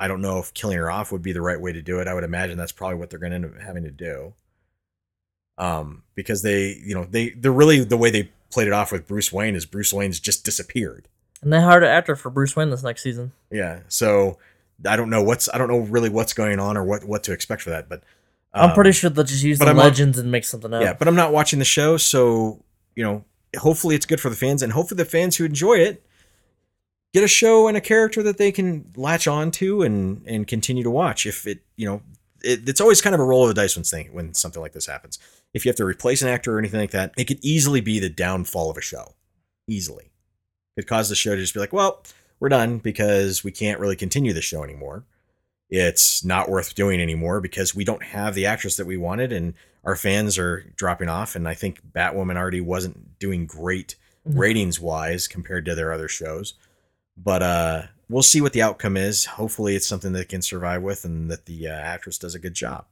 I don't know if killing her off would be the right way to do it. I would imagine that's probably what they're going to end up having to do. Um, because they, you know, they they're really the way they played it off with Bruce Wayne is Bruce Wayne's just disappeared. And they hired an actor for Bruce Wayne this next season. Yeah, so I don't know what's I don't know really what's going on or what what to expect for that, but I'm um, pretty sure they'll just use the I'm not- legends and make something up. Yeah, but I'm not watching the show, so you know, hopefully it's good for the fans, and hopefully the fans who enjoy it get a show and a character that they can latch on to and and continue to watch. If it, you know, it, it's always kind of a roll of the dice when thing when something like this happens. If you have to replace an actor or anything like that, it could easily be the downfall of a show. Easily, it caused the show to just be like, well, we're done because we can't really continue the show anymore. It's not worth doing anymore because we don't have the actress that we wanted, and our fans are dropping off. And I think Batwoman already wasn't doing great Mhm. ratings wise compared to their other shows. But uh, we'll see what the outcome is. Hopefully, it's something that can survive with, and that the uh, actress does a good job.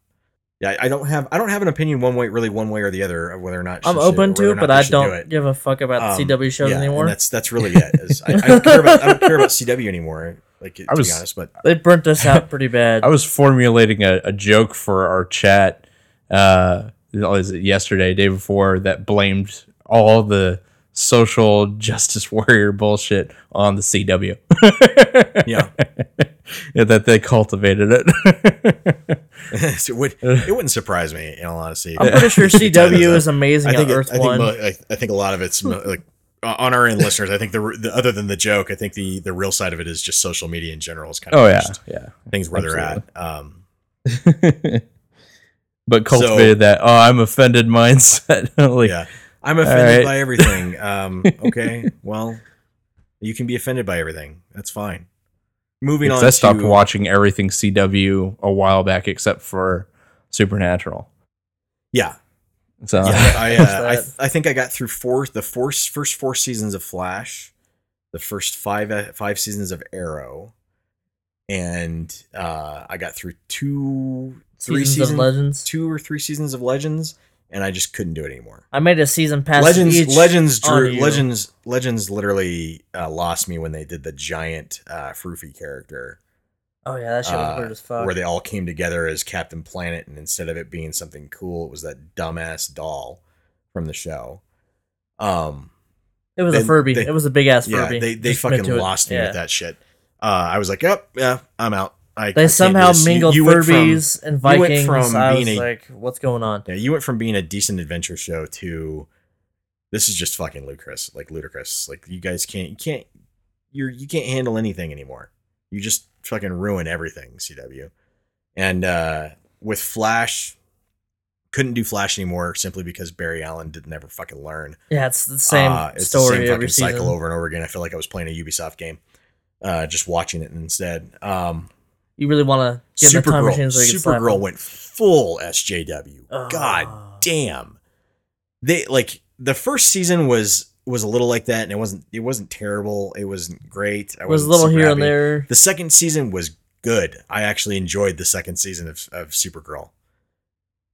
Yeah, I- I don't have I don't have an opinion one way, really one way or the other, of whether or not I'm open to it, but I do don't it. give a fuck about Um, CW shows yeah, anymore. And that's that's really it. is I, I don't care about I don't care about CW anymore. Like to was- be honest, but They burnt us out pretty bad. I was formulating a, a joke for our chat. Uh, was it yesterday, day before, that blamed all the social justice warrior bullshit on the CW. yeah, Yeah, that they cultivated it. it would it wouldn't surprise me in all honesty. I'm pretty sure If you tie those CW up. is amazing I think at it- Earth I think, One. mo- I, I think a lot of it's like on our end listeners. I think the, the other than the joke, I think the the real side of it is just social media in general is kind of oh yeah, yeah. things where they're at. Um, but cultivated that oh I'm offended mindset. like, yeah, I'm offended right. by everything. Um, okay, well, you can be offended by everything. That's fine. Moving because on I stopped to watching everything CW a while back except for Supernatural. yeah, So yeah. I, uh, I? I think I got through four the four, first four seasons of Flash, the first five uh, five seasons of Arrow, and uh, I got through two three Seasons of seasons Legends. two or three seasons of Legends, and I just couldn't do it anymore. I made a season pass. Legends, Legends, drew. Legends, Legends literally uh, lost me when they did the giant uh, Froofy character, Oh yeah, that shit was uh, weird as fuck. where they all came together as Captain Planet, and instead of it being something cool, it was that dumbass doll from the show. Um, it was they- a Furby. they- it was a big ass yeah, Furby. they they Just fucking to it. lost me Yeah. with that shit. Uh, I was like, yep, yeah, I'm out. I, I They can't somehow this. You- mingled you went from- and Vikings. from I was being a- like, what's going on? Yeah, you went from being a decent adventure show to this is just fucking ludicrous. Like ludicrous. Like you guys can't you can't you're you can't handle anything anymore. You just fucking ruin everything. CW, and uh, with Flash, couldn't do Flash anymore simply because Barry Allen did never fucking learn. Yeah, it's the same Uh, it's story the same every cycle over and over again. I feel like I was playing a Ubisoft game, uh, just watching it instead. Um, You really want to get in the time Supergirl, machine so you can Supergirl went full SJW. Oh. God damn. They like the first season was was a little like that, and it wasn't it wasn't terrible. It wasn't great. I It was a little here and there. The second season was good. I actually enjoyed the second season of, of Supergirl.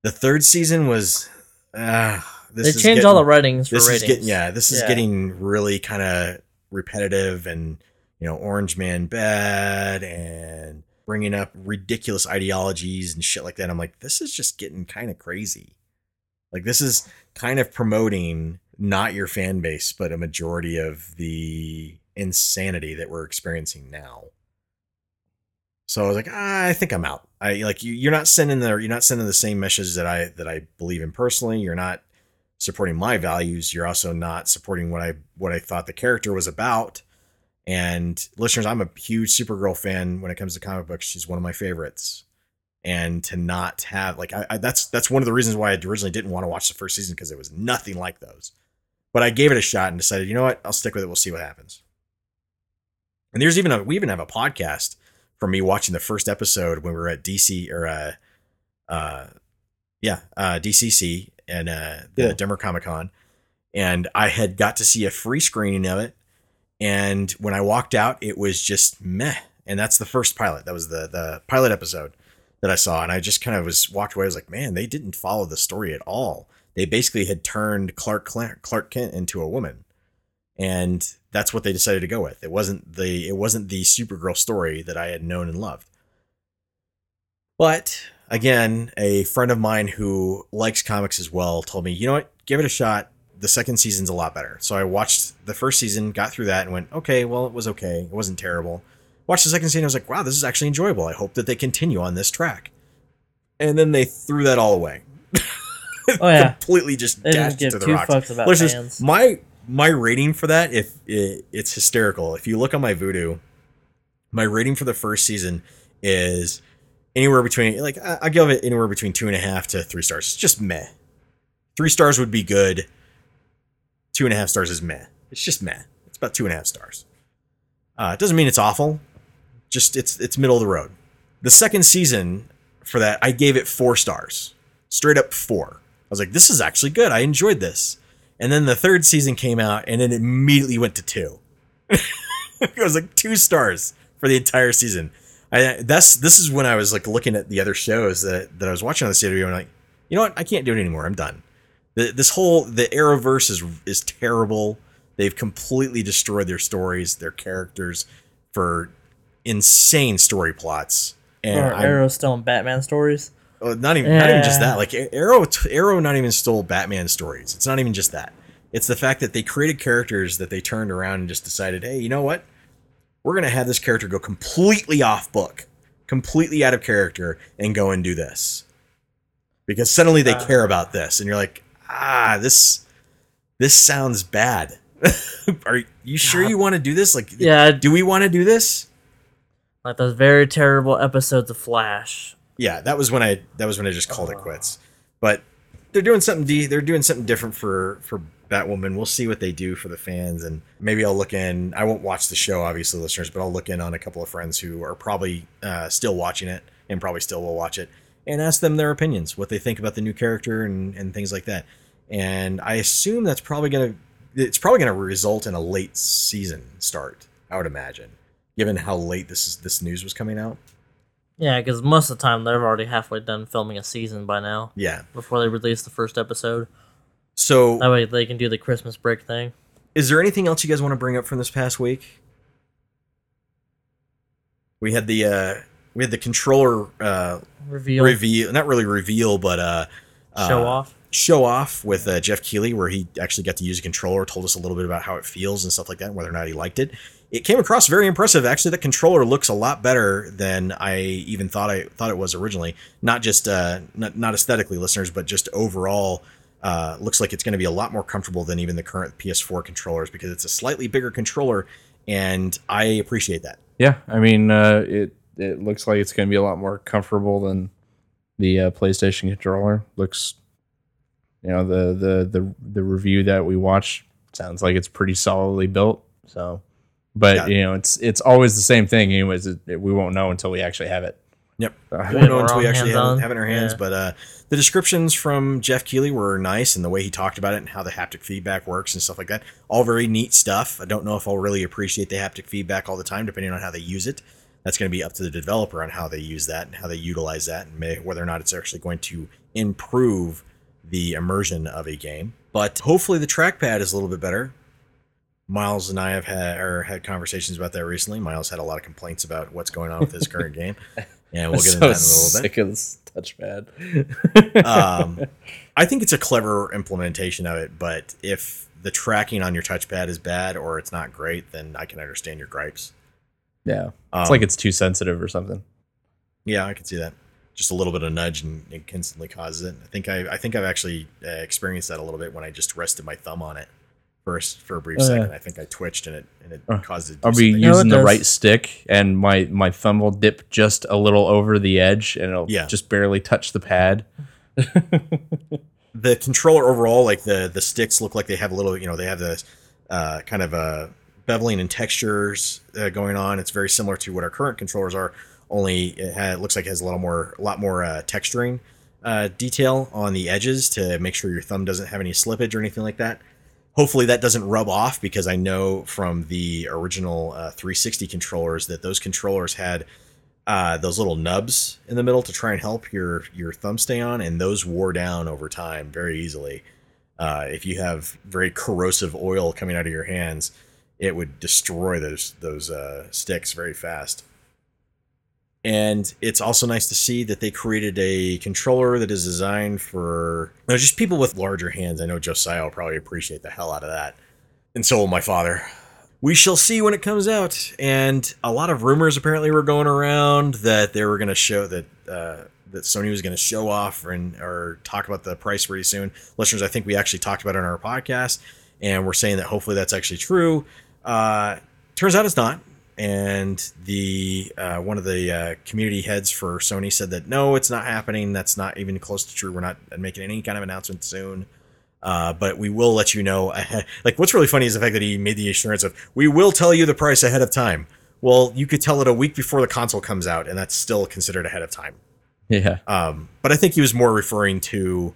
The third season was uh this They is changed getting- all the writings for this ratings. is getting yeah this is Yeah. getting really kind of repetitive and you know orange man bad and bringing up ridiculous ideologies and shit like that. I'm like this is just getting kind of crazy. Like this is kind of promoting not your fan base but a majority of the insanity that we're experiencing now. So i was like ah, i think i'm out. I like you, you're not sending the you're not sending the same message that i that i believe in personally. You're not supporting my values. You're also not supporting what i what i thought the character was about and listeners i'm a huge supergirl fan when it comes to comic books. She's one of my favorites. And to not have like I, I that's that's one of the reasons why i originally didn't want to watch the first season because it was nothing like those. But i gave it a shot and decided you know what? I'll stick with it. We'll see what happens. And there's even a we even have a podcast from me watching the first episode when we were at dc or uh uh yeah uh dcc and uh the Cool. denver comic con and i had got to see a free screening of it and when i walked out it was just meh. And that's the first pilot. That was the the pilot episode that i saw. And i just kind of was walked away. I was like man they didn't follow the story at all. They basically had turned clark clark, kent into a woman. And that's what they decided to go with. It wasn't the it wasn't the supergirl story that i had known and loved. But again a friend of mine who likes comics as well told me you know what? Give it a shot the second season's a lot better so i watched the first season got through that and went okay well it was okay it wasn't terrible watched the second season i was like wow this is actually enjoyable i hope that they continue on this track and then they threw that all away Oh yeah, completely just they dashed to the rocks fucks about Listeners, fans. my my rating for that, if it, it's hysterical. If you look on my Voodoo, my rating for the first season is anywhere between like I, I give it anywhere between two and a half to three stars. It's just meh. Three stars would be good. Two and a half stars is meh. It's just meh. It's about two and a half stars. Uh, it doesn't mean it's awful. Just it's it's middle of the road. The second season for that, I gave it four stars, straight up four. I was like, this is actually good. I enjoyed this. And then the third season came out, and then it immediately went to two. it was like two stars for the entire season. I that's this is when I was like looking at the other shows that that I was watching on the CW, and like, you know what? I can't do it anymore. I'm done. The, this whole the Arrowverse is is terrible. They've completely destroyed their stories, their characters, for insane story plots. And Or Arrow still in Batman stories. Oh, not even not even just that. Like Arrow, Arrow not even stole Batman stories. It's not even just that. It's the fact that they created characters that they turned around and just decided, hey, you know what? We're gonna have this character go completely off book, completely out of character, and go and do this because suddenly they Uh. care about this, and you're like, ah, this this sounds bad. Are you sure you want to do this? Like, Yeah, do we want to do this? like those very terrible episodes of Flash. yeah, that was when I that was when I just called it quits. But they're doing something de- they're doing something different for for Batwoman. We'll see what they do for the fans and maybe I'll look in. I won't watch the show obviously listeners, but I'll look in on a couple of friends who are probably uh, still watching it and probably still will watch it and ask them their opinions, what they think about the new character and and things like that. And I assume that's probably going to it's probably going to result in a late season start, I would imagine, given how late this is, this news was coming out. Yeah, because most of the time they're already halfway done filming a season by now Yeah. before they release the first episode. So That way they can do the Christmas break thing. Is there anything else you guys want to bring up from this past week? We had the uh we had the controller uh Reveal, reveal, not really reveal, but uh, uh show off. show off with uh, Geoff Keighley, where he actually got to use a controller, told us a little bit about how it feels and stuff like that, and whether or not he liked it. It came across very impressive. Actually, the controller looks a lot better than I even thought I thought it was originally. Not just uh, not, not aesthetically, listeners, but just overall. Uh, looks like it's going to be a lot more comfortable than even the current PS4 controllers because it's a slightly bigger controller, and I appreciate that. Yeah, I mean, uh, it it looks like it's going to be a lot more comfortable than the uh, PlayStation controller. Looks, you know, the the the the review that we watched sounds like it's pretty solidly built. So, but Yeah. you know, it's it's always the same thing. Anyways, it, it- we won't know until we actually have it. Yep. We Yeah, won't know until we actually have, hands-on. have it in our hands. Yeah. But uh, the descriptions from Geoff Keighley were nice, and the way he talked about it and how the haptic feedback works and stuff like that. All very neat stuff. I don't know if I'll really appreciate the haptic feedback all the time, depending on how they use it. That's going to be up to the developer on how they use that and how they utilize that, and may, whether or not it's actually going to improve the immersion of a game. But hopefully, the trackpad is a little bit better. Miles and I have had or had conversations about that recently. Miles had a lot of complaints about what's going on with his current game, and we'll get into that in a little bit sick of this touchpad. um, I think it's a clever implementation of it, but if the tracking on your touchpad is bad or it's not great, then I can understand your gripes. Yeah, Um, it's like it's too sensitive or something. yeah, I can see that. Just a little bit of nudge and it instantly causes it. I think I, I think I've actually uh, experienced that a little bit when I just rested my thumb on it first for a brief Oh, yeah. second. I think I twitched and it and it Uh, caused it. To I'll be something. know, it using the does- right stick, and my my thumb will dip just a little over the edge, and it'll Yeah. just barely touch the pad. the controller overall, like the the sticks look like they have a little, you know, they have the uh, kind of uh, beveling and textures uh, going on. It's very similar to what our current controllers are, only it, it looks like it has a little more, a lot more uh, texturing uh, detail on the edges to make sure your thumb doesn't have any slippage or anything like that. Hopefully that doesn't rub off because I know from the original uh, 360 controllers that those controllers had uh, those little nubs in the middle to try and help your your thumb stay on, and those wore down over time very easily. Uh, if you have very corrosive oil coming out of your hands, it would destroy those those uh, sticks very fast. And it's also nice to see that they created a controller that is designed for you know, just people with larger hands. I know Josiah will probably appreciate the hell out of that, and so will my father we shall see when it comes out. And a lot of rumors apparently were going around that they were going to show that uh, that Sony was going to show off and or talk about the price pretty soon. Listeners, I think we actually talked about it on our podcast, and we're saying that hopefully that's actually true. Uh, turns out it's not. And the uh, one of the uh, community heads for Sony said that no, it's not happening. That's not even close to true. We're not making any kind of announcement soon. Uh, but we will let you know ahead. Like, what's really funny is the fact that he made the assurance of, we will tell you the price ahead of time. Well, you could tell it a week before the console comes out, and that's still considered ahead of time. Yeah, Um, but I think he was more referring to,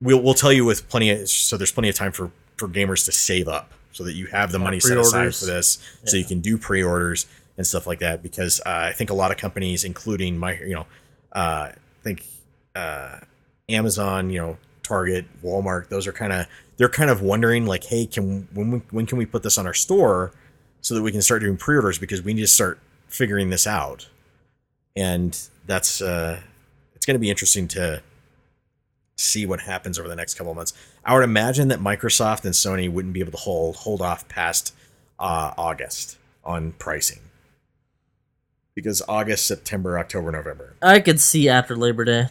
we'll, we'll tell you with plenty of, so there's plenty of time for, for gamers to save up so that you have the Yeah, money set aside for this, so you can do pre-orders and stuff like that. Because uh, I think a lot of companies, including my, you know, uh, I think uh, Amazon, you know, Target, Walmart, those are kind of they're kind of wondering like, hey, can when we, when can we put this on our store so that we can start doing pre-orders because we need to start figuring this out, and that's uh, it's going to be interesting to see what happens over the next couple of months. I would imagine that Microsoft and Sony wouldn't be able to hold hold off past uh, August on pricing because August, September, October, November. I could see after Labor Day.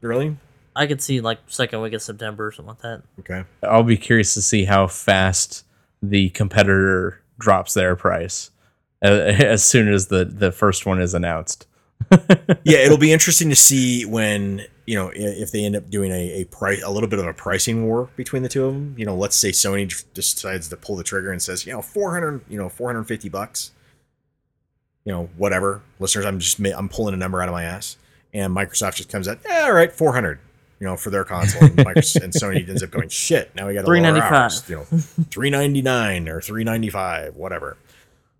Really? I could see like second week of September or something like that. Okay. I'll be curious to see how fast the competitor drops their price uh, as soon as the the first one is announced. yeah, it'll be interesting to see when you know if they end up doing a, a price a little bit of a pricing war between the two of them. You know, let's say Sony decides to pull the trigger and says, you know, four hundred, you know, four hundred fifty bucks. You know, whatever, listeners. I'm just I'm pulling a number out of my ass, and Microsoft just comes out, yeah, all right, four hundred. You know, for their console, and, Microsoft, and Sony ends up going shit. Now we got to lower $3.95. ours. You know, three ninety nine or three ninety five, whatever.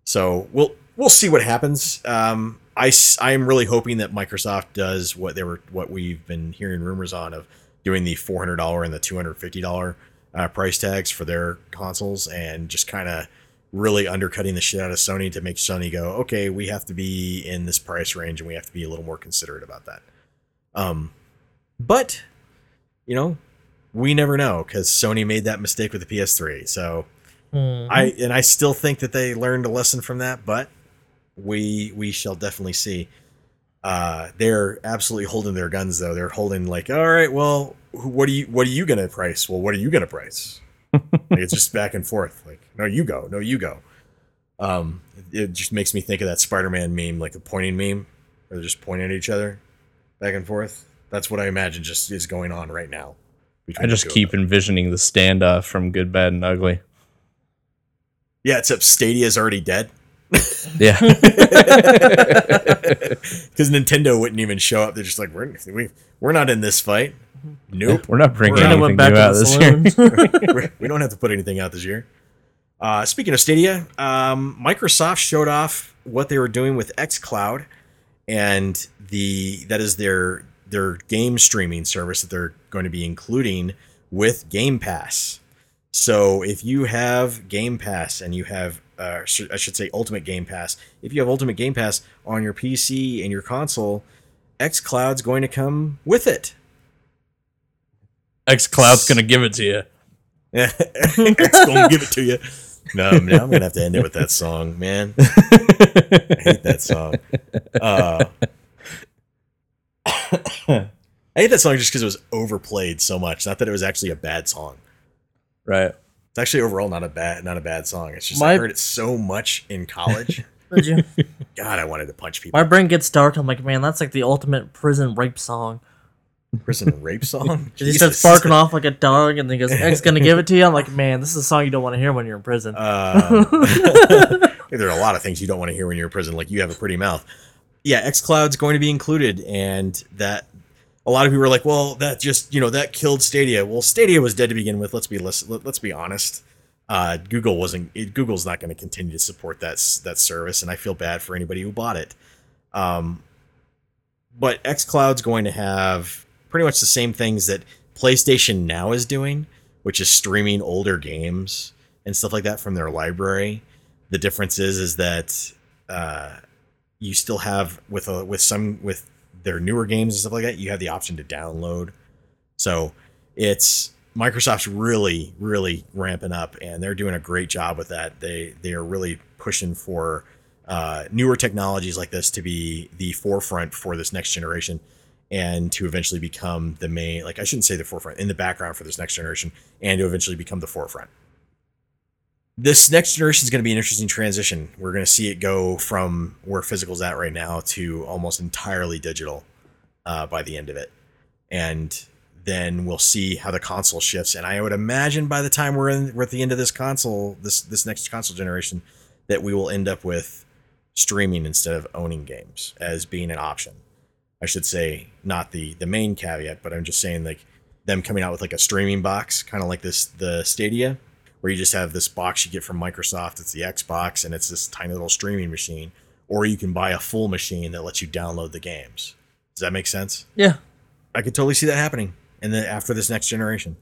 So we'll we'll see what happens. Um, I am really hoping that Microsoft does what they were what we've been hearing rumors on of doing the four hundred dollar and the two hundred fifty dollar uh, price tags for their consoles and just kind of really undercutting the shit out of Sony to make Sony go okay we have to be in this price range and we have to be a little more considerate about that. Um, but you know we never know because Sony made that mistake with the PS3 so. Hmm. I and I still think that they learned a lesson from that, but we we shall definitely see. Uh, they're absolutely holding their guns though. They're holding like, all right, well, what are you what are you gonna price? Well, what are you gonna price? like, it's just back and forth. Like, no, you go, no, you go. Um, it just makes me think of that Spider-Man meme, like the pointing meme, where they're just pointing at each other, back and forth. That's what I imagine just is going on right now. I just keep envisioning the standoff from Good, Bad, and Ugly. Yeah, except Stadia's already dead Yeah. because Nintendo wouldn't even show up. They're just like, we're we, we're not in this fight. Nope. We're not bringing We're- anything back new out this year. We're- we don't have to put anything out this year. Uh, speaking of Stadia, um, Microsoft showed off what they were doing with XCloud, and the that is their their game streaming service that they're going to be including with Game Pass. So if you have Game Pass and you have, uh, sh- I should say, Ultimate Game Pass, if you have Ultimate Game Pass on your PC and your console, XCloud's going to come with it. X Cloud's gonna give it to you. X gonna give it to you. No, now I'm gonna have to end it with that song, man. I hate that song. Uh, I hate that song just because it was overplayed so much. Not that it was actually a bad song. Right. It's actually overall not a bad, not a bad song. It's just I heard it so much in college. Did you? God, I wanted to punch people. My brain gets dark. I'm like, man, that's like the ultimate prison rape song. Prison rape song. He starts barking off like a dog, and then he goes, "X gonna give it to you." I'm like, man, this is a song you don't want to hear when you're in prison. Uh, there are a lot of things you don't want to hear when you're in prison, like you have a pretty mouth. Yeah, X Cloud's going to be included, and that a lot of people are like, well, that just you know that killed Stadia. Well, Stadia was dead to begin with. Let's be let's, let's be honest. Uh, Google wasn't. It, Google's not going to continue to support that that service, and I feel bad for anybody who bought it. Um, but xCloud's going to have pretty much the same things that PlayStation Now is doing, which is streaming older games and stuff like that from their library. The difference is is that uh, you still have with a with some with their newer games and stuff like that, you have the option to download. So it's Microsoft's really really ramping up, and they're doing a great job with that. They they are really pushing for uh, newer technologies like this to be the forefront for this next generation and to eventually become the main like i shouldn't say the forefront in the background for this next generation and to eventually become the forefront this next generation is going to be an interesting transition. We're going to see it go from where physical's at right now to almost entirely digital uh, by the end of it. And then we'll see how the console shifts. And i would imagine by the time we're in we're at the end of this console this this next console generation that we will end up with streaming instead of owning games as being an option. I should say not the the main caveat, but I'm just saying like them coming out with like a streaming box, kind of like this the Stadia, where you just have this box you get from Microsoft. It's the Xbox, and it's this tiny little streaming machine, or you can buy a full machine that lets you download the games. Does that make sense? yeah, I could totally see that happening, and then after this next generation,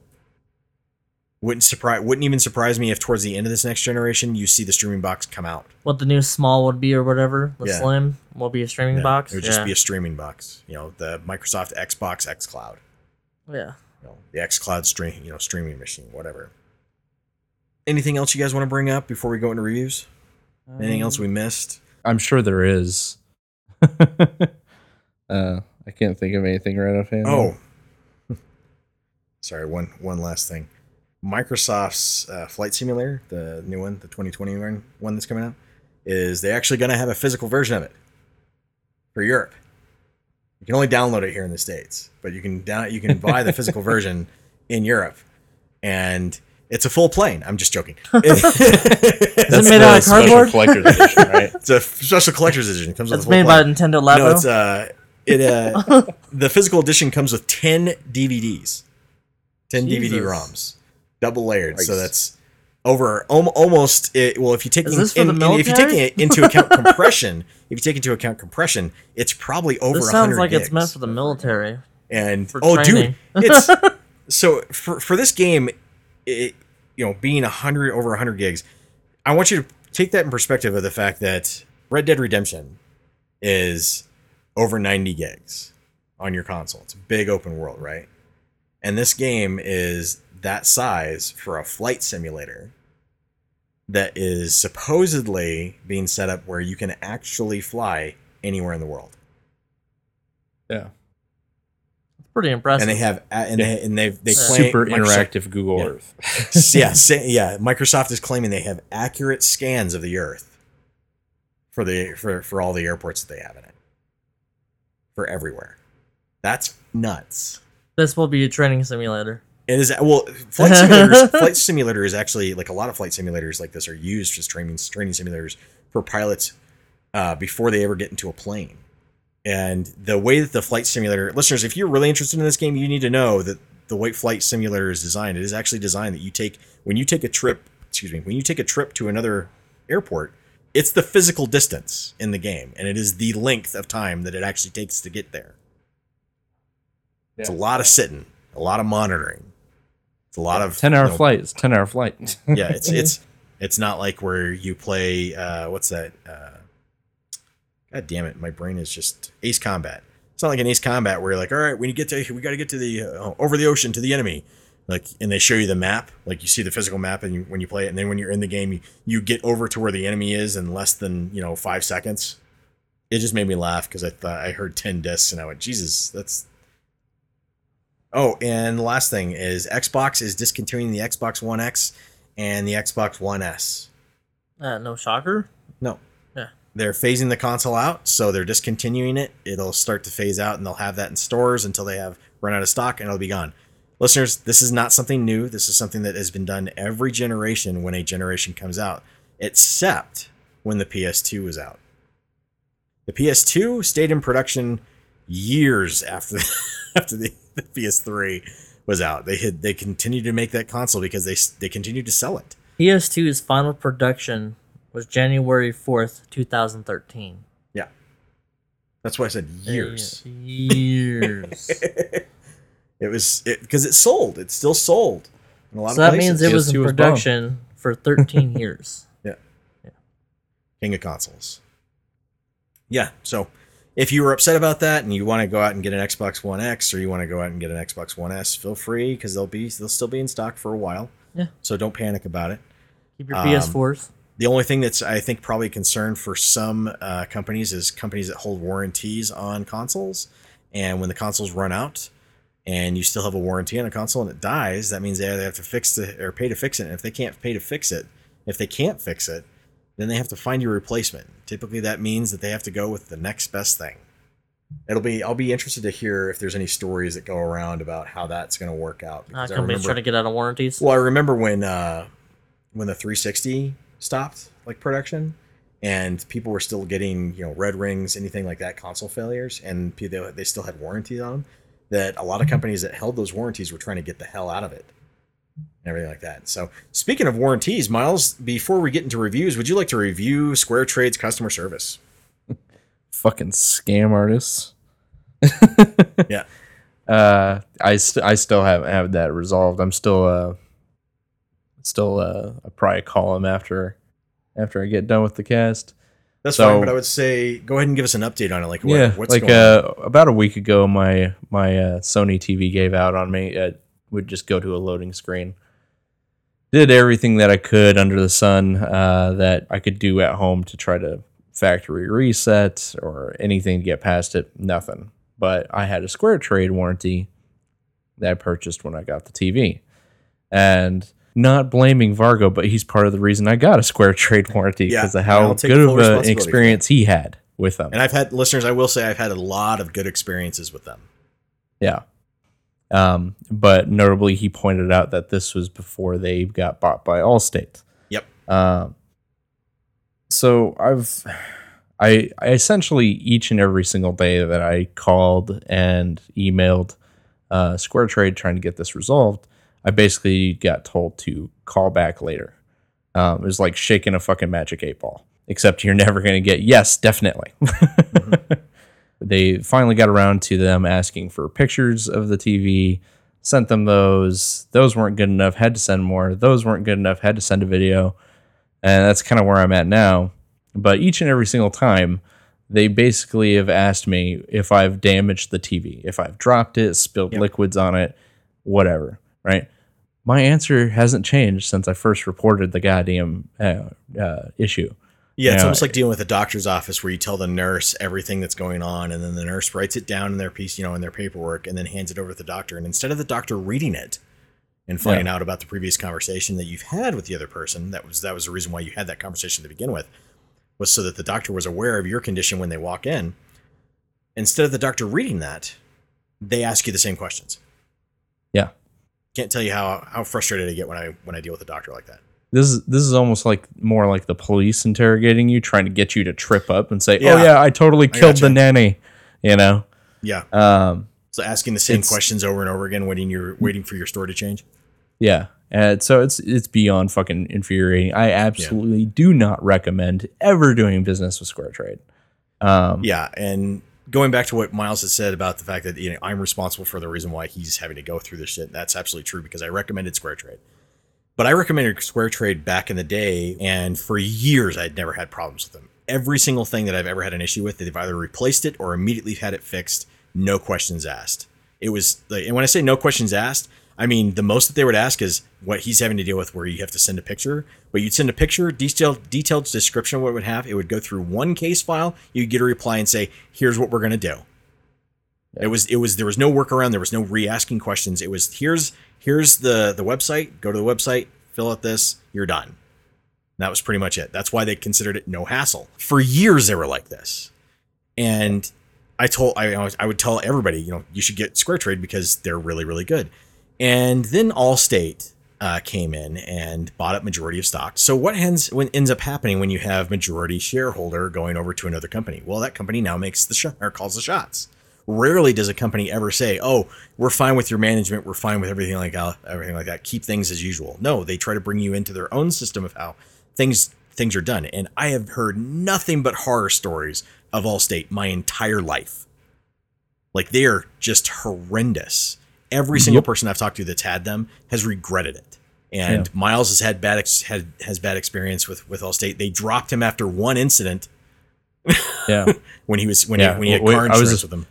wouldn't surprise wouldn't even surprise me if towards the end of this next generation you see the streaming box come out. what the new small would be or whatever, the Yeah. slim will be a streaming Yeah, box. It would just yeah. be a streaming box. You know, the Microsoft Xbox X Cloud. yeah. you know, the xCloud stream, you know, streaming machine, whatever. Anything else you guys want to bring up before we go into reviews? Anything else we missed? I'm sure there is. uh, I can't think of anything right offhand. Oh, sorry. One one last thing. Microsoft's uh, Flight Simulator, the new one, the 2020 one one that's coming out, is they actually going to have a physical version of it for Europe. You can only download it here in the states, but you can down you can buy the physical version in Europe, and it's a full plane. I'm just joking. Is it made out of special cardboard? collector's edition, right? It's a special collector's edition. It comes with It's a full made by plane. Nintendo Labo. No, it's uh, it uh, the physical edition comes with ten DVDs, ten DVD ROMs, double layered. So that's over al- almost. It, well, if you take Is in- this for in- the in- if you take it into account compression, if you take into account compression, it's probably over. this sounds 100 like gigs. it's meant for the military. And for oh, training. dude, it's so for for this game, it you know being a hundred over hundred gigs, I want you to take that in perspective of the fact that Red Dead Redemption is over ninety gigs on your console. It's a big open world, right? And this game is that size for a flight simulator that is supposedly being set up where you can actually fly anywhere in the world. Yeah. It's pretty impressive. and they have and they and they've they claim Super Microsoft- interactive Google Yeah. Earth. yeah, sa- yeah. Microsoft is claiming they have accurate scans of the Earth for the for for all the airports that they have in it. For everywhere. That's nuts. This will be a training simulator. It is well, flight simulators. flight simulator is actually like a lot of flight simulators like this are used as training training simulators for pilots uh, before they ever get into a plane. And the way that the flight simulator, listeners, if you're really interested in this game, you need to know that the way flight simulator is designed, it is actually designed that you take when you take a trip. Excuse me, when you take a trip to another airport, it's the physical distance in the game, and it is the length of time that it actually takes to get there. It's a lot of sitting, a lot of monitoring. It's a lot of ten hour you know, flight. It's ten hour flight. yeah, it's it's it's not like where you play uh what's that uh God damn it, my brain is just Ace Combat. It's not like an Ace Combat where you're like, all right, we get to we got to get to the uh, over the ocean to the enemy. Like, and they show you the map, like you see the physical map, and you, when you play it, and then when you're in the game, you, you get over to where the enemy is in less than you know five seconds. It just made me laugh because I thought I heard ten discs, and I went, Jesus, that's Oh, and the last thing is Xbox is discontinuing the Xbox One X and the Xbox One S. Uh, no shocker. No. They're phasing the console out, so they're discontinuing it. It'll start to phase out, and they'll have that in stores until they have run out of stock, and it'll be gone. Listeners, this is not something new. This is something that has been done every generation when a generation comes out, except when the PS2 was out. The PS2 stayed in production years after after the, the PS3 was out. They had they continued to make that console because they they continued to sell it. PS2's final production was January 4th, 2013. Yeah, that's why I said years. Years. It was it because it sold. It's still sold in a lot so of that places. means it was PS2 in was bomb. production for 13 years. Yeah. yeah. King of consoles. Yeah, so if you were upset about that and you want to go out and get an Xbox One X or you want to go out and get an Xbox One S, feel free because they'll be they'll still be in stock for a while. Yeah. So don't panic about it. Keep your Um, PS4s. The only thing that's I think probably a concern for some uh, companies is companies that hold warranties on consoles, and when the consoles run out, and you still have a warranty on a console and it dies, that means they either have to fix it or pay to fix it. And if they can't pay to fix it, if they can't fix it, then they have to find you a replacement. Typically, that means that they have to go with the next best thing. It'll be I'll be interested to hear if there's any stories that go around about how that's going to work out. Uh, companies remember- trying to get out of warranties. well, I remember when uh, when the 360 stopped like production, and people were still getting you know red rings, anything like that, console failures, and they, they still had warranties on them. That a lot of companies that held those warranties were trying to get the hell out of it, and everything like that. So, speaking of warranties, Miles, before we get into reviews, would you like to review Square Trade's customer service? Fucking scam artists. Yeah. Uh, I st- I still haven't had that resolved. I'm still uh, still uh, I probably call him after after I get done with the cast. That's So- fine, but I would say go ahead and give us an update on it. Like, what, yeah, what's like going on? uh, about a week ago, my my uh, Sony TV gave out on me. It would just go to a loading screen. Did everything that I could under the sun uh, that I could do at home to try to factory reset or anything to get past it. Nothing. But I had a Square Trade warranty that I purchased when I got the TV, and not blaming Vargo, but he's part of the reason I got a Square Trade warranty Yeah, because of how good of an responsibility for that. experience he had with them. And I've had listeners. I will say I've had a lot of good experiences with them. Yeah. Um, but notably, he pointed out that this was before they got bought by Allstate. Yep. Um, so I've, I, I essentially each and every single day that I called and emailed uh, Square Trade trying to get this resolved, I basically got told to call back later. Um, it was like shaking a fucking magic eight ball, except you're never going to get yes, definitely. they finally got around to them asking for pictures of the TV, sent them those. Those weren't good enough, had to send more. Those weren't good enough, had to send a video. And that's kind of where I'm at now. But each and every single time, they basically have asked me if I've damaged the TV, if I've dropped it, spilled Yep. liquids on it, whatever, right? My answer hasn't changed since I first reported the goddamn uh, uh, issue. Yeah, it's Yeah. almost like dealing with a doctor's office where you tell the nurse everything that's going on, and then the nurse writes it down in their piece, you know, in their paperwork, and then hands it over to the doctor. And instead of the doctor reading it and finding out about the previous conversation that you've had with the other person, that was that was the reason why you had that conversation to begin with. was so that the doctor was aware of your condition when they walk in. Instead of the doctor reading that, they ask you the same questions. Yeah. Can't tell you how how frustrated I get when I when I deal with a doctor like that. This is this is almost like more like the police interrogating you, trying to get you to trip up and say, Yeah. "Oh yeah, I totally killed gotcha. the nanny," you know. Yeah. Um, So asking the same questions over and over again, waiting your waiting for your story to change. yeah, and so it's it's beyond fucking infuriating. I absolutely do not recommend ever doing business with Square Trade. Um, Yeah, and going back to what Miles has said about the fact that you know I'm responsible for the reason why he's having to go through this shit. That's absolutely true because I recommended Square Trade. But I recommended Square Trade back in the day, and for years I'd never had problems with them. Every single thing that I've ever had an issue with, they've either replaced it or immediately had it fixed, no questions asked. It was like, and when I say no questions asked, I mean the most that they would ask is what he's having to deal with, where you have to send a picture. But you'd send a picture, detailed detailed description of what it would have. It would go through one case file. You'd get a reply and say, "Here's what we're gonna do." It was it was there was no workaround. There was no re-asking questions. It was here's here's the the website. Go to the website, fill out this. You're done. And that was pretty much it. That's why they considered it no hassle. For years they were like this, and I told I I would tell everybody you know you should get Square Trade because they're really really good. And then Allstate uh, came in and bought up majority of stock. So what ends when ends up happening when you have majority shareholder going over to another company? Well, that company now makes the shot or calls the shots. Rarely does a company ever say, "Oh, we're fine with your management. We're fine with everything like everything like that. Keep things as usual." No, they try to bring you into their own system of how things things are done. And I have heard nothing but horror stories of Allstate my entire life. Like they are just horrendous. Every single Yep. person I've talked to that's had them has regretted it. And Yeah. Miles has had bad ex- had has bad experience with with Allstate. They dropped him after one incident yeah. when he was when Yeah, he when he had wait, car I was insurance just- with him.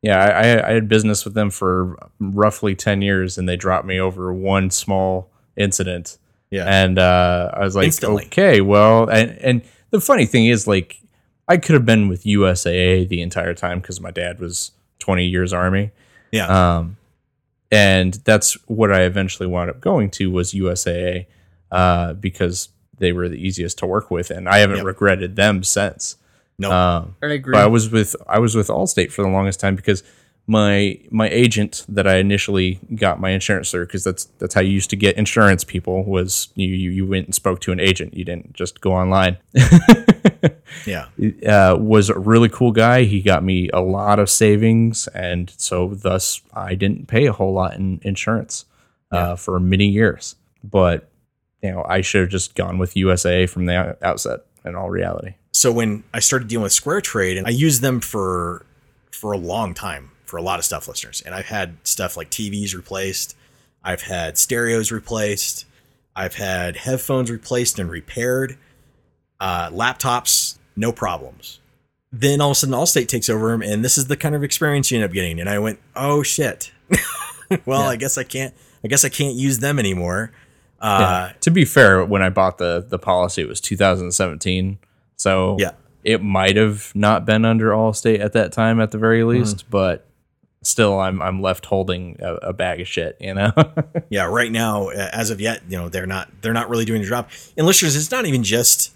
Yeah, I, I I had business with them for roughly ten years, and they dropped me over one small incident. Yeah. and uh, I was like, Instantly. okay, well, and and the funny thing is, like, I could have been with USAA the entire time because my dad was twenty years Army. yeah. Um, and that's what I eventually wound up going to was USAA, uh, because they were the easiest to work with, and I haven't Yep. regretted them since. no. Um, I agree. but I was with I was with Allstate for the longest time because my my agent that I initially got my insurance through because that's that's how you used to get insurance people was you you, you went and spoke to an agent. You didn't just go online. Yeah. uh, was a really cool guy. He got me a lot of savings and so thus I didn't pay a whole lot in insurance uh, for many years. But you know I should have just gone with USA from the outset in all reality. So when I started dealing with Square Trade, and I used them for for a long time for a lot of stuff, listeners, and I've had stuff like TVs replaced, I've had stereos replaced, I've had headphones replaced and repaired, uh, laptops, no problems. Then all of a sudden, Allstate takes over them, and this is the kind of experience you end up getting. And I went, "Oh shit! well, I guess I can't. I guess I can't use them anymore." Uh, Yeah. to be fair, when I bought the the policy, it was 2017, so Yeah. it might have not been under Allstate at that time, at the very Mm-hmm. least. But still, I'm I'm left holding a, a bag of shit, you know. yeah right now uh, as of yet you know they're not they're not really doing the job. And listeners it's not even just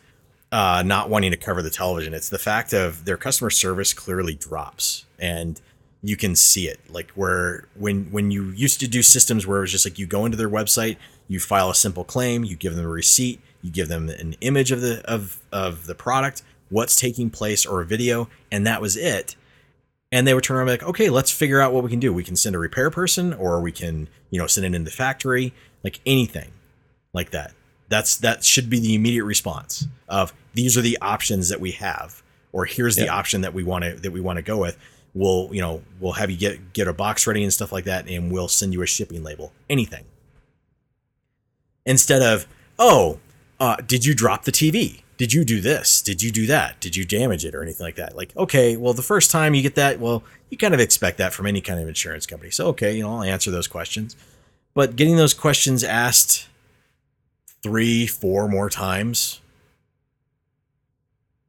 uh, not wanting to cover the television. It's the fact of their customer service clearly drops and you can see it. Like where when when you used to do systems where it was just like you go into their website you file a simple claim you give them a receipt you give them an image of the of of the product what's taking place or a video and that was it and they would turn around and be like, okay, let's figure out what we can do. We can send a repair person, or we can, you know, send it in the factory, like anything like that. That's that should be the immediate response of these are the options that we have, or here's the Yeah. option that we want to that we want to go with. We'll, you know, we'll have you get get a box ready and stuff like that, and we'll send you a shipping label. Anything. Instead of, oh, uh, did you drop the TV? Did you do this? Did you do that? Did you damage it or anything like that? Like, okay, well, the first time you get that, well, you kind of expect that from any kind of insurance company. So, okay, you know, I'll answer those questions. But getting those questions asked three, four more times,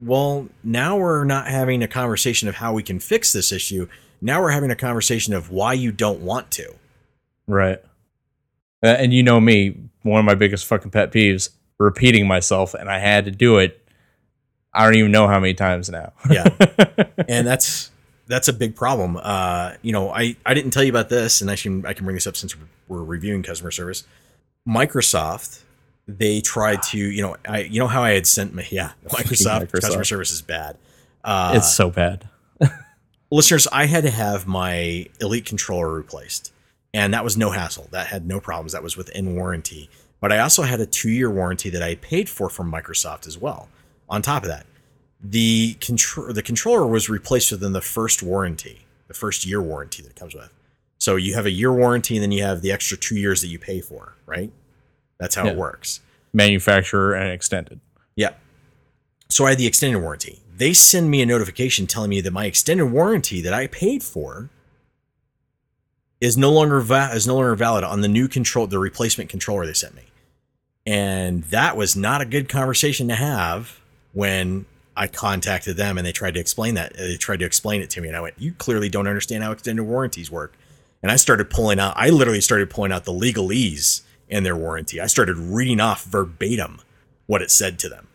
well, now we're not having a conversation of how we can fix this issue. Now we're having a conversation of why you don't want to. right. Uh, and you know me, one of my biggest fucking pet peeves, repeating myself, and I had to do it. I don't even know how many times now. Yeah. and that's that's a big problem. Uh, you know, I I didn't tell you about this, and I can I can bring this up since we're reviewing customer service. Microsoft, they tried to, you know, I you know how I had sent me, yeah, Microsoft, Microsoft. customer service is bad. Uh, it's so bad. listeners, I had to have my Elite controller replaced, and that was no hassle. That had no problems. That was within warranty. But I also had a two-year warranty that I paid for from Microsoft as well. On top of that, the control the controller was replaced within the first warranty, the first year warranty that it comes with. So you have a year warranty, and then you have the extra two years that you pay for, right? That's how it works. Manufacturer and extended. Yeah. So I had the extended warranty. They send me a notification telling me that my extended warranty that I paid for is no longer va- is no longer valid on the new control the replacement controller they sent me. And that was not a good conversation to have when I contacted them and they tried to explain that. They tried to explain it to me and I went, "You clearly don't understand how extended warranties work." And I started pulling out I literally started pulling out the legalese in their warranty. I started reading off verbatim what it said to them.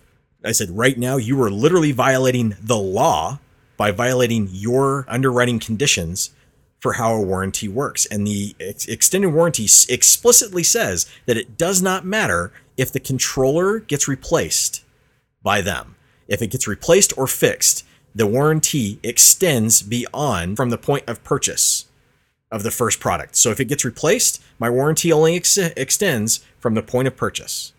I said, right now, you are literally violating the law by violating your underwriting conditions for how a warranty works. And the ex- extended warranty explicitly says that it does not matter if the controller gets replaced by them. If it gets replaced or fixed, the warranty extends beyond from the point of purchase of the first product. So if it gets replaced, my warranty only ex- extends from the point of purchase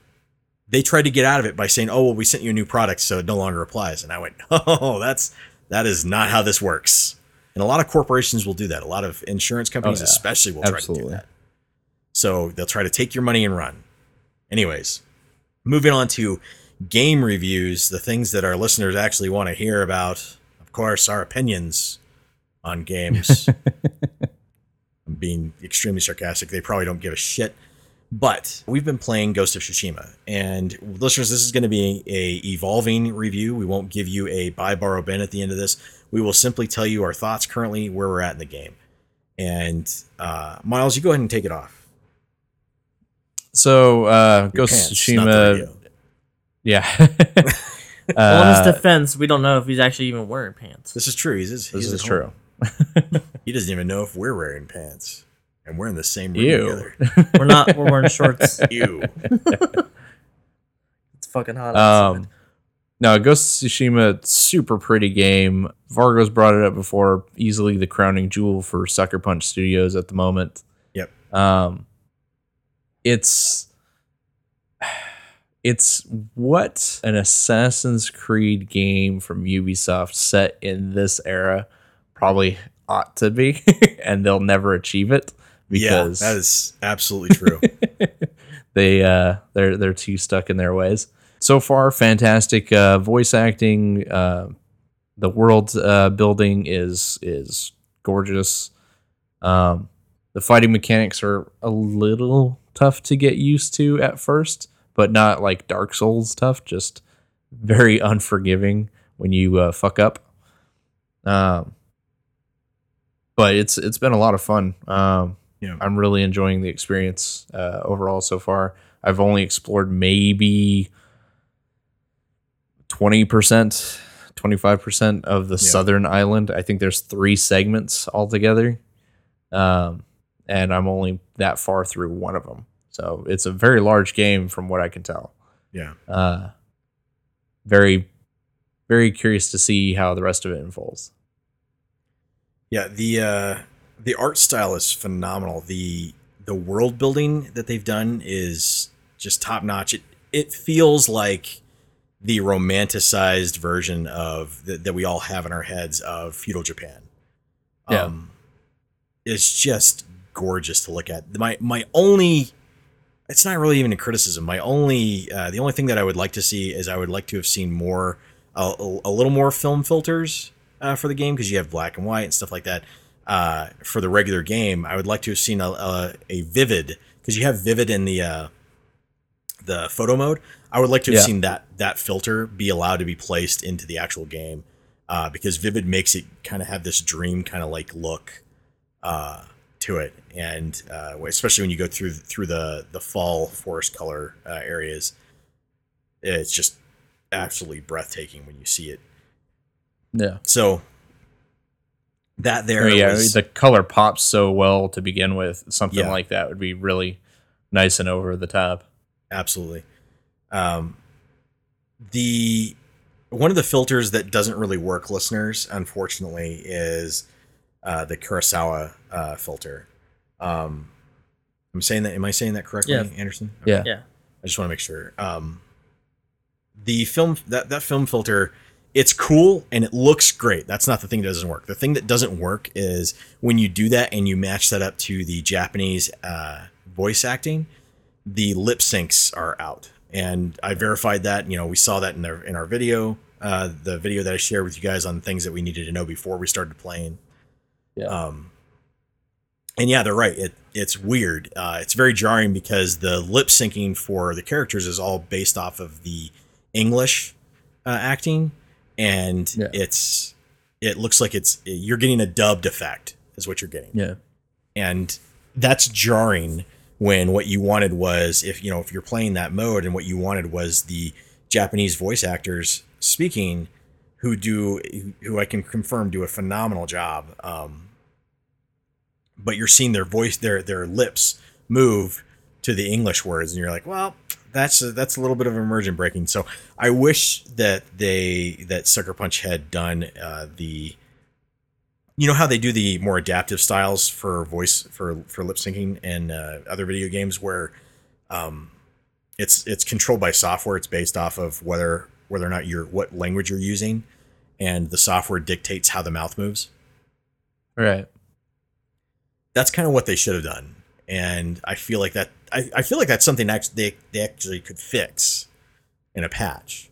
they tried to get out of it by saying, "Oh, well, we sent you a new product, so it no longer applies." And I went, "Oh, that's that is not how this works." And a lot of corporations will do that. A lot of insurance oh, companies, yeah. especially, will try to do that. So they'll try to take your money and run. Anyways, moving on to game reviews, the things that our listeners actually want to hear about. Of course, our opinions on games. I'm being extremely sarcastic. They probably don't give a shit. But we've been playing Ghost of Tsushima, and listeners, this is going to be a evolving review. We won't give you a buy, borrow, bin at the end of this. We will simply tell you our thoughts currently, where we're at in the game. And uh, Miles, you go ahead and take it off. So uh Your Ghost of pants, not the Tsushima radio. Yeah. well, in his Uh, defense, we don't know if he's actually even wearing pants. This is true. He's, he's this is home. true. He doesn't even know if we're wearing pants, and we're in the same room Ew. together. We're not. We're wearing shorts. Ew. It's fucking hot. outside. Um, no, Ghost of Tsushima, super pretty game. Vargo's brought it up before. Easily the crowning jewel for Sucker Punch Studios at the moment. Yep. Um, it's it's what an Assassin's Creed game from Ubisoft set in this era probably ought to be, and they'll never achieve it yeah, because that is absolutely true. they uh they're they're too stuck in their ways. So far fantastic uh voice acting. Uh the world uh building is is gorgeous. Um the fighting mechanics are a little tough to get used to at first but not like dark souls tough just very unforgiving when you uh, fuck up. Um but it's it's been a lot of fun. Um Yeah. I'm really enjoying the experience uh, overall so far. I've only explored maybe 20%, 25% of the Yeah. southern island. I think there's three segments altogether. Um, and I'm only that far through one of them. So it's a very large game from what I can tell. Yeah. Uh, very, very curious to see how the rest of it unfolds. Yeah, the uh the art style is phenomenal. The the world building that they've done is just top notch. It it feels like the romanticized version of that that we all have in our heads of feudal Japan. Yeah. Um it's just gorgeous to look at. My my only it's not really even a criticism. My only uh, the only thing that I would like to see is I would like to have seen more a, a, a little more film filters uh, for the game because you have black and white and stuff like that. Uh, for the regular game, I would like to have seen a, a, a vivid because you have vivid in the uh, the photo mode. I would like to have Yeah. seen that that filter be allowed to be placed into the actual game uh, because vivid makes it kind of have this dream kind of like look uh, to it, and uh, especially when you go through through the the fall forest color uh, areas, it's just absolutely breathtaking when you see it. Yeah. So that there Oh, yeah, was- the color pops so well to begin with. Something Yeah. like that would be really nice and over the top. absolutely. Um, the one of the filters that doesn't really work, listeners, unfortunately, is uh, the Kurosawa uh, filter. Um, I'm saying that. Am I saying that correctly, Yeah. Anderson? Yeah. Yeah. I just want to make sure. Um, the film that that film filter, it's cool and it looks great. That's not the thing that doesn't work. The thing that doesn't work is when you do that and you match that up to the Japanese uh, voice acting, the lip syncs are out. And I verified that. You know, we saw that in our in our video, uh, the video that I shared with you guys on things that we needed to know before we started playing. Yeah. Um, and yeah, they're right. It it's weird. Uh, it's very jarring because the lip syncing for the characters is all based off of the English uh, acting, and Yeah. it's it looks like it's you're getting a dubbed effect is what you're getting, Yeah. and that's jarring when what you wanted was if you know if you're playing that mode and what you wanted was the Japanese voice actors speaking who do who I can confirm do a phenomenal job. Um, but you're seeing their voice, their their lips move to the English words, and you're like, well, that's a, that's a little bit of immersion breaking. So I wish that they that Sucker Punch had done uh, the, you know how they do the more adaptive styles for voice for for lip syncing and uh, other video games where, um, it's it's controlled by software. It's based off of whether whether or not you're what language you're using, and the software dictates how the mouth moves Right. that's kind of what they should have done and i feel like that i, I feel like that's something that they, they actually could fix in a patch.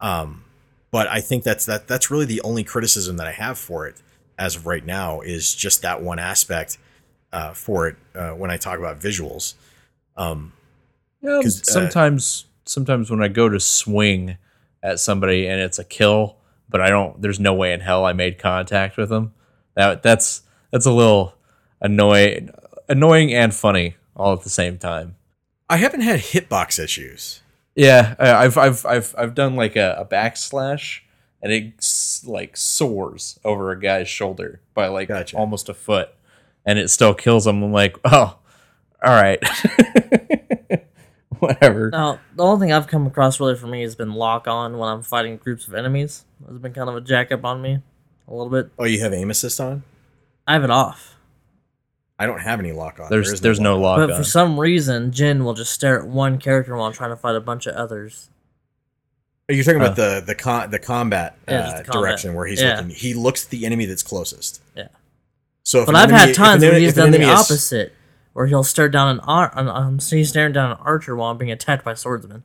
Um but i think that's that that's really the only criticism that i have for it as of right now is just that one aspect uh, for it uh, when i talk about visuals. Um Yeah, 'Cause, uh, sometimes sometimes when I go to swing at somebody and it's a kill, but I don't there's no way in hell I made contact with them. That that's that's a little annoying annoying and funny all at the same time. i haven't had hitbox issues Yeah, I- I've I've I've I've done like a, a backslash and it like soars over a guy's shoulder by like Gotcha. almost a foot and it still kills him. I'm like, "Oh, all right." Whatever. Now, the only thing I've come across really for me has been lock on when I'm fighting groups of enemies. It's been kind of a jack up on me a little bit. oh you have aim assist on I have it off. I don't have any lock on There's There is there's no lock on. lock But for some reason, Jin will just stare at one character while I'm trying to fight a bunch of others. You're talking about Uh. the the con the combat, Yeah, just uh, the combat. direction where he's Yeah. looking. He looks at the enemy that's closest. Yeah. So, if But an I've enemy- had if times an where enemy- he's if an done the enemy is- opposite, where he'll stare down an ar- an- um, he's staring down an archer while I'm being attacked by swordsmen.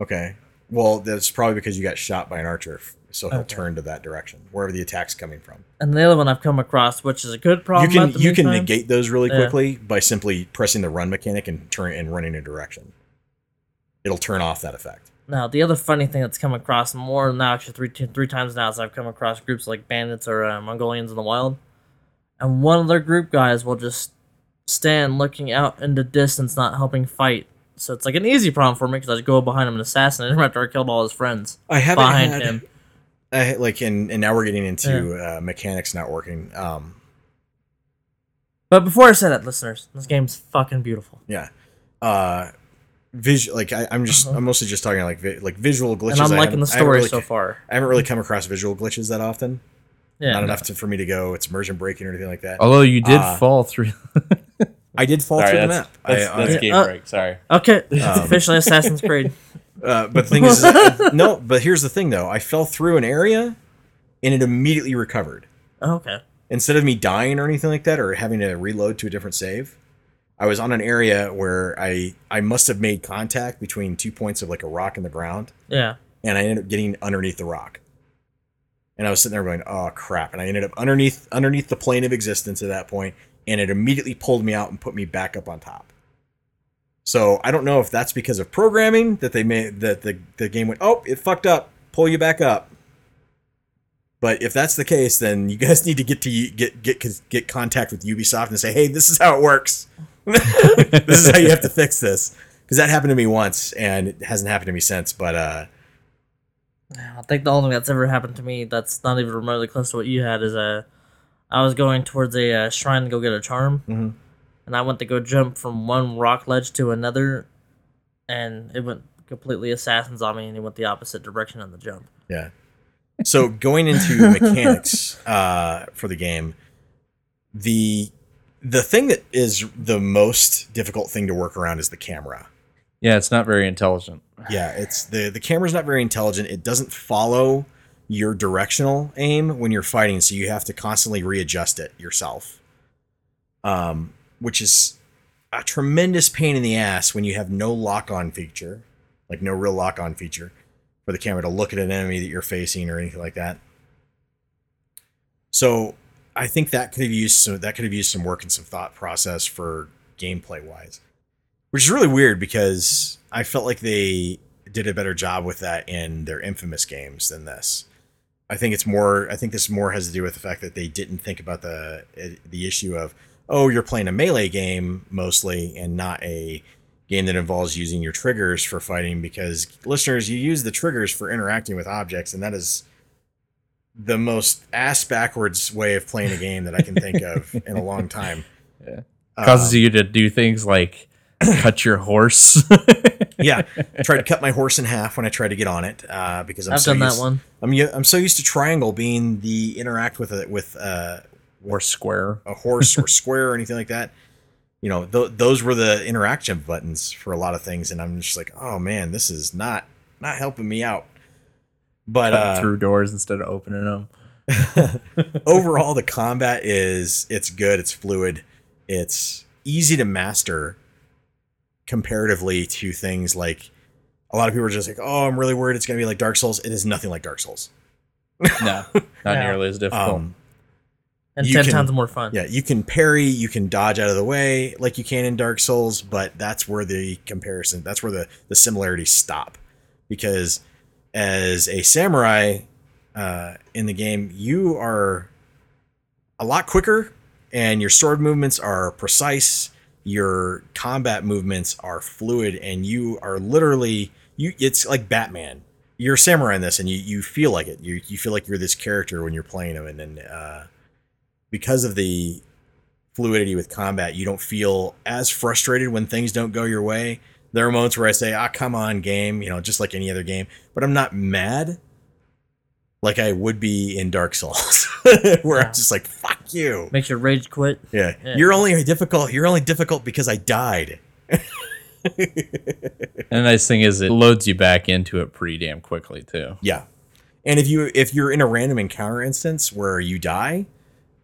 Okay. Well, that's probably because you got shot by an archer, so he'll Okay. turn to that direction wherever the attack's coming from. And the other one I've come across, which is a good problem. you can you can negate those really Yeah. quickly by simply pressing the run mechanic and turn and running a direction. It'll turn off that effect. Now, the other funny thing that's come across more now, actually three three times now, is I've come across groups like bandits or uh, Mongolians in the wild, and one of their group guys will just stand looking out in the distance, not helping fight. So it's like an easy problem for me because I just go behind him and assassinate him after I killed all his friends I haven't behind had, him. I, like and and now we're getting into uh, mechanics not working. Um, But before I say that, listeners, this game's fucking beautiful, yeah. Uh, visual like I, I'm just Uh-huh. I'm mostly just talking like vi- like visual glitches. and I'm liking the story really- so far. I haven't really come across visual glitches that often. Yeah, Not no. enough to, for me to go. It's immersion breaking or anything like that. Although you did Uh, fall through. I did fall Sorry, through the that's, map. that's, I, that's I- game Uh, break. Sorry. Okay, Um, officially Assassin's Creed. Uh, but the thing is, uh, no. But here's the thing, though. I fell through an area, and it immediately recovered. Okay. Instead of me dying or anything like that, or having to reload to a different save, I was on an area where I I must have made contact between two points of like a rock in the ground, Yeah. and I ended up getting underneath the rock. And I was sitting there going, "Oh crap!" And I ended up underneath underneath the plane of existence at that point, and it immediately pulled me out and put me back up on top. So I don't know if that's because of programming that they made that the the game went, "Oh, it fucked up, pull you back up." But if that's the case, then you guys need to get to get get get contact with Ubisoft and say, "Hey, this is how it works. this is how you have to fix this." Because that happened to me once, and it hasn't happened to me since. But uh, I think the only thing that's ever happened to me that's not even remotely close to what you had is uh, I was going towards a uh, shrine to go get a charm, Mhm. And I went to go jump from one rock ledge to another, and it went completely assassins on me, and it went the opposite direction on the jump. Yeah. So going into mechanics uh, for the game, the the thing that is the most difficult thing to work around is the camera. Yeah, it's not very intelligent. Yeah, it's the the camera's not very intelligent. It doesn't follow your directional aim when you're fighting, so you have to constantly readjust it yourself. Um, which is a tremendous pain in the ass when you have no lock on feature, like no real lock on feature for the camera to look at an enemy that you're facing or anything like that. So I think that could have used some that could have used some work and some thought process for gameplay wise which is really weird because I felt like they did a better job with that in their infamous games than this. I think it's more. I think this more has to do with the fact that they didn't think about the the issue of oh you're playing a melee game mostly and not a game that involves using your triggers for fighting because listeners you use the triggers for interacting with objects and that is the most ass backwards way of playing a game that I can think of in a long time. Yeah. Um, Causes you to do things like cut your horse. yeah, I tried to cut my horse in half when I tried to get on it uh, because I'm I've so done that used, one. I'm u- I'm so used to triangle being the interact with a with uh, or square. a horse or square or anything like that. You know, th- those were the interaction buttons for a lot of things, and I'm just like, oh man, this is not not helping me out. But uh, through doors instead of opening them. overall, the combat is it's good, it's fluid, it's easy to master comparatively to things like a lot of people are just like, oh, I'm really worried it's going to be like Dark Souls. It is nothing like Dark Souls. No, not Yeah. nearly as difficult. Um, And You ten can- times more fun. yeah, you can parry, you can dodge out of the way like you can in Dark Souls, but that's where the comparison, that's where the the similarities stop, because as a samurai uh, in the game, you are a lot quicker, and your sword movements are precise. Your combat movements are fluid, and you are literally you. It's like Batman. You're a samurai in this, and you you feel like it. You you feel like you're this character when you're playing him, and then. Uh, because of the fluidity with combat, you don't feel as frustrated when things don't go your way. There are moments where I say, "Ah, come on, game," you know, just like any other game, but I'm not mad like I would be in Dark Souls, where Yeah. I'm just like, "Fuck you." Makes your rage quit. Yeah. Yeah. you're only difficult. You're only difficult because I died. and the nice thing is it loads you back into it pretty damn quickly too. Yeah, and if you if you're in a random encounter instance where you die,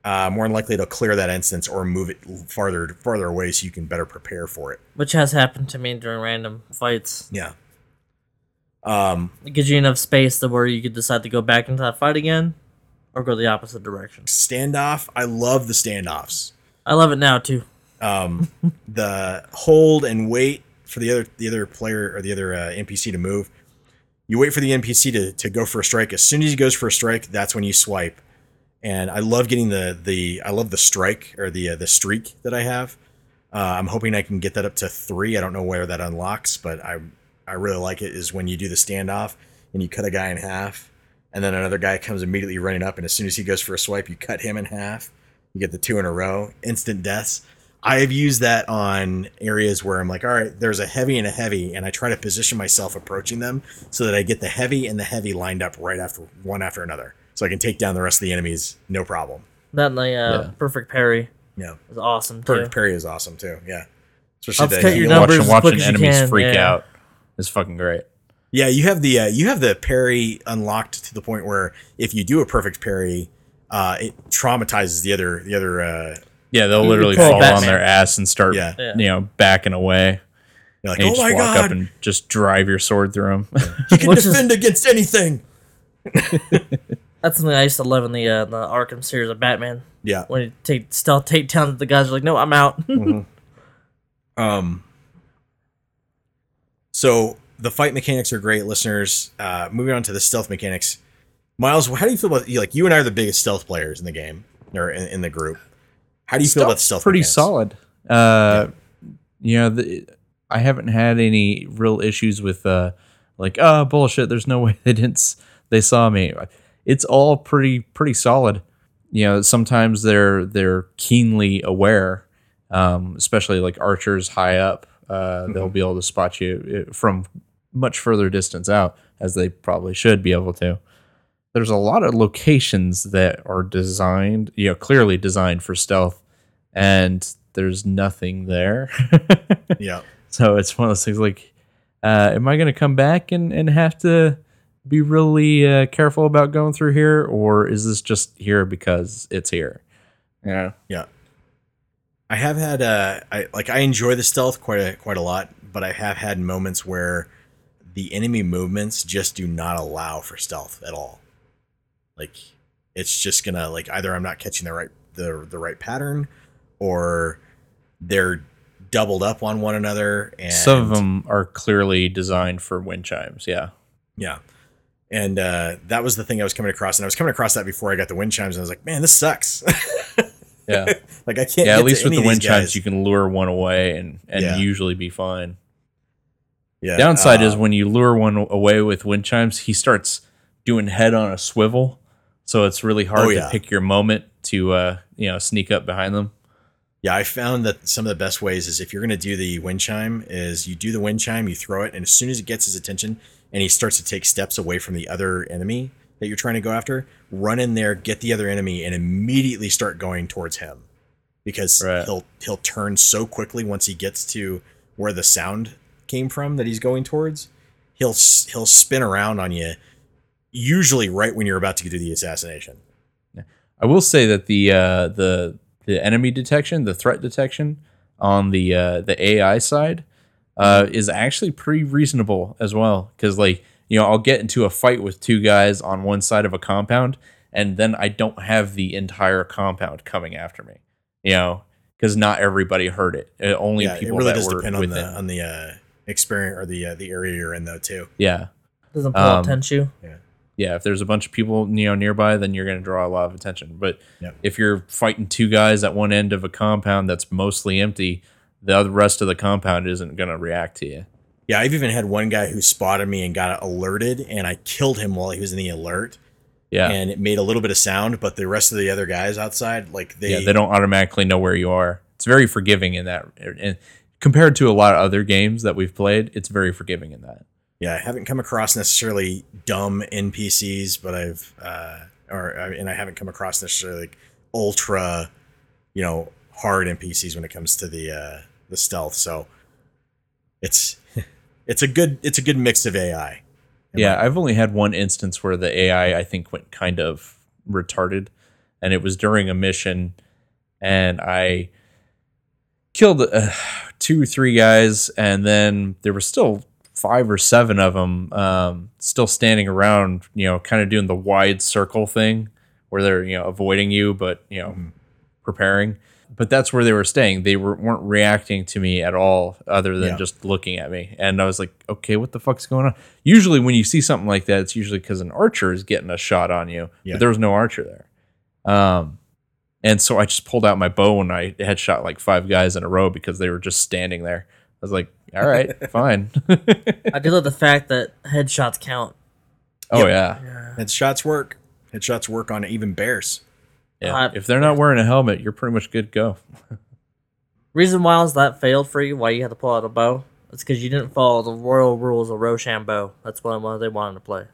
uh, more than likely to clear that instance or move it farther farther away so you can better prepare for it. Which has happened to me during random fights. Yeah. Um, It gives you enough space to where you could decide to go back into that fight again, or go the opposite direction. standoff. I love the standoffs. I love it now too. Um, the hold and wait for the other the other player or the other uh, NPC to move. You wait for the NPC to, to go for a strike. As soon as he goes for a strike, that's when you swipe. And I love getting the the I love the strike or the uh, the streak that I have. Uh, I'm hoping I can get that up to three. I don't know where that unlocks, but I I really like it. Is when you do the standoff and you cut a guy in half, and then another guy comes immediately running up, and as soon as he goes for a swipe, you cut him in half. You get the two in a row, instant deaths. I have used that on areas where I'm like, all right, there's a heavy and a heavy, and I try to position myself approaching them so that I get the heavy and the heavy lined up right after one after another, so I can take down the rest of the enemies no problem. That and the uh, Yeah. perfect parry Yeah, is awesome too. perfect parry is awesome too. Yeah, especially Uppercut the your heal- numbers watching as quick watching you enemies can, freak yeah. out is fucking great. Yeah, you have the uh, you have the parry unlocked to the point where if you do a perfect parry, uh, it traumatizes the other the other. Uh, Yeah, they'll literally pull fall on their ass and start, Yeah. Yeah. you know, backing away. you're like, And you oh just my walk up god, and just drive your sword through them. you can Which is- defend against anything. That's something I used to love in the uh, the Arkham series of Batman. Yeah, When you take stealth takedowns, the guys are like, "No, I'm out." Um. So the fight mechanics are great, listeners. Uh, moving on to the stealth mechanics, Miles, how do you feel about you? Like you and I are the biggest stealth players in the game or in, in the group. How do you feel about stealth? pretty mechanics? solid. Uh, You know, the, I haven't had any real issues with uh, like, oh bullshit. There's no way they didn't they saw me. It's all pretty pretty solid. You know, sometimes they're they're keenly aware, um, especially like archers high up. Uh, They'll be able to spot you uh, from much further distance out, as they probably should be able to. There's a lot of locations that are designed, you know, clearly designed for stealth, and there's nothing there. Yeah. So it's one of those things like, uh, am I going to come back and, and have to be really uh, careful about going through here, or is this just here because it's here? Yeah. Yeah. I have had uh I like I enjoy the stealth quite a quite a lot, but I have had moments where the enemy movements just do not allow for stealth at all. Like it's just gonna like either I'm not catching the right the the right pattern or they're doubled up on one another and Some of them are clearly designed for wind chimes. Yeah. Yeah. And uh, that was the thing I was coming across. And I was coming across that before I got the wind chimes. And I was like, man, this sucks. Yeah. like, I can't yeah. At least with the wind chimes, you can lure one away and, and Yeah. usually be fine. yeah. Downside is uh, when you lure one away with wind chimes, he starts doing head on a swivel. So it's really hard Oh, to pick your moment to uh, you know sneak up behind them. Yeah, I found that some of the best ways is if you're going to do the wind chime, is you do the wind chime, you throw it, and as soon as it gets his attention and he starts to take steps away from the other enemy that you're trying to go after, run in there, get the other enemy, and immediately start going towards him because Right. he'll he'll turn so quickly once he gets to where the sound came from that he's going towards. He'll he'll spin around on you, usually right when you're about to do the assassination. I will say that the uh, the the enemy detection, the threat detection on the uh, the AI side uh, is actually pretty reasonable as well. Because like you know, I'll get into a fight with two guys on one side of a compound, and then I don't have the entire compound coming after me. You know, because not everybody heard it. Uh, only yeah, it people really that does were depend on within. the on the uh, experience or the uh, the area you're in though too. yeah. Doesn't pull out Um, Tenshu. yeah, if there's a bunch of people you know nearby, then you're going to draw a lot of attention. But Yep. if you're fighting two guys at one end of a compound that's mostly empty, the rest of the compound isn't going to react to you. Yeah, I've even had one guy who spotted me and got alerted, and I killed him while he was in the alert, Yeah, and it made a little bit of sound. But the rest of the other guys outside, like they, yeah, they don't automatically know where you are. It's very forgiving in that, and compared to a lot of other games that we've played, it's very forgiving in that. yeah, I haven't come across necessarily dumb NPCs, but I've uh, or I- and I haven't come across necessarily like ultra, you know, hard NPCs when it comes to the uh, the stealth. So it's it's a good it's a good mix of AI. Yeah, I've only had one instance where the AI I think went kind of retarded, and it was during a mission, and I killed uh, two three guys, and then there were still five or seven of them um, still standing around, you know, kind of doing the wide circle thing where they're you know avoiding you, but you know preparing. But that's where they were staying. They were, weren't reacting to me at all, other than Yeah. just looking at me. And I was like, okay, what the fuck's going on? Usually, when you see something like that, it's usually because an archer is getting a shot on you. Yeah. But there was no archer there. Um, and so I just pulled out my bow and I headshot like five guys in a row because they were just standing there. I was like, all right, fine. I do love the fact that headshots count. oh yeah, Headshots work. Headshots work on even bears. Yeah. Uh, if they're not wearing a helmet, you're pretty much good to go. Reason why is that failed for you? Why you had to pull out a bow? It's because you didn't follow the royal rules of Rochambeau. That's what what they wanted to play.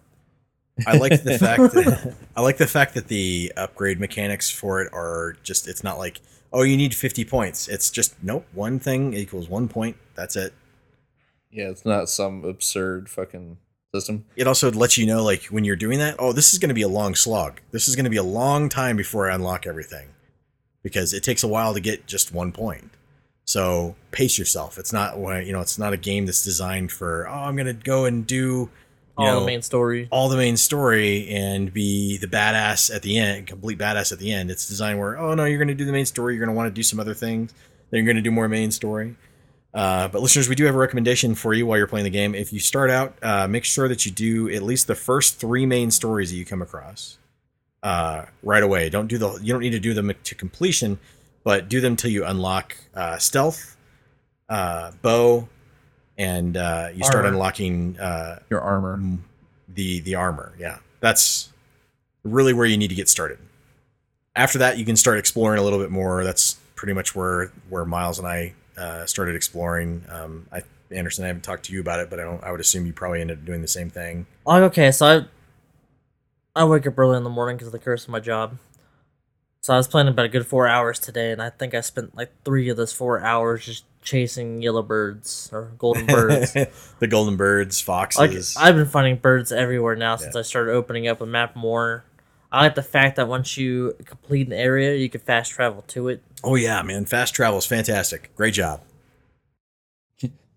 I like the fact that I like the fact that the upgrade mechanics for it are just it's not like oh you need 50 points. It's just nope, one thing equals 1 point. That's it. Yeah, it's not some absurd fucking system. It also lets you know like when you're doing that, oh this is going to be a long slog. This is going to be a long time before I unlock everything. Because it takes a while to get just 1 point. So pace yourself. It's not when you know, it's not a game that's designed for oh I'm going to go and do you All know, the main story. all the main story and be the badass at the end, complete badass at the end. It's designed where, oh no, you're going to do the main story. You're going to want to do some other things. Then you're going to do more main story. Uh, but listeners, we do have a recommendation for you while you're playing the game. If you start out, uh, make sure that you do at least the first three main stories that you come across uh, right away. Don't do the. You don't need to do them to completion, but do them till you unlock uh, stealth, uh, bow, and uh, you start Armor. unlocking uh, Your armor. The the armor yeah That's really where you need to get started. After that, you can start exploring a little bit more. That's pretty much where where Miles and I uh, started exploring. Um, I Anderson, I haven't talked to you about it, but I don't. I would assume you probably ended up doing the same thing. Okay, so I I wake up early in the morning because of the curse of my job. So I was playing about a good four hours today, and I think I spent like three of those four hours just chasing yellow birds or golden birds. the golden birds, like foxes. I've been finding birds everywhere now since Yeah. I started opening up a map more. I like the fact that once you complete an area, you can fast travel to it. oh yeah, man, fast travel is fantastic. Great job.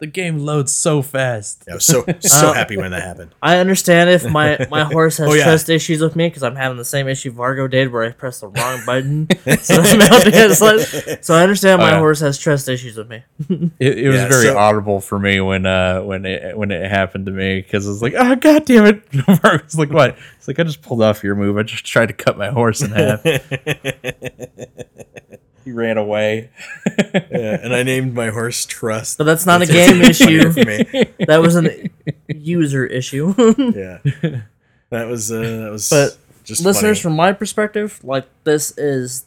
The game loads so fast. I was so so Uh, happy when that happened. I understand if my, my horse has Oh, yeah. trust issues with me because I'm having the same issue Vargo did where I pressed the wrong button. so, I'm mounting it sli- so I understand Oh, my yeah. horse has trust issues with me. It, it was Yeah, very so- audible for me when uh when it when it happened to me because I was like, oh god damn it! Mark was like, what? It's like I just pulled off your move. I just tried to cut my horse in half. He ran away. Yeah, and I named my horse Trust. But that's not a game issue. for me. That was an user issue. Yeah, that was uh, that was. But just Listeners, funny. from my perspective, like this is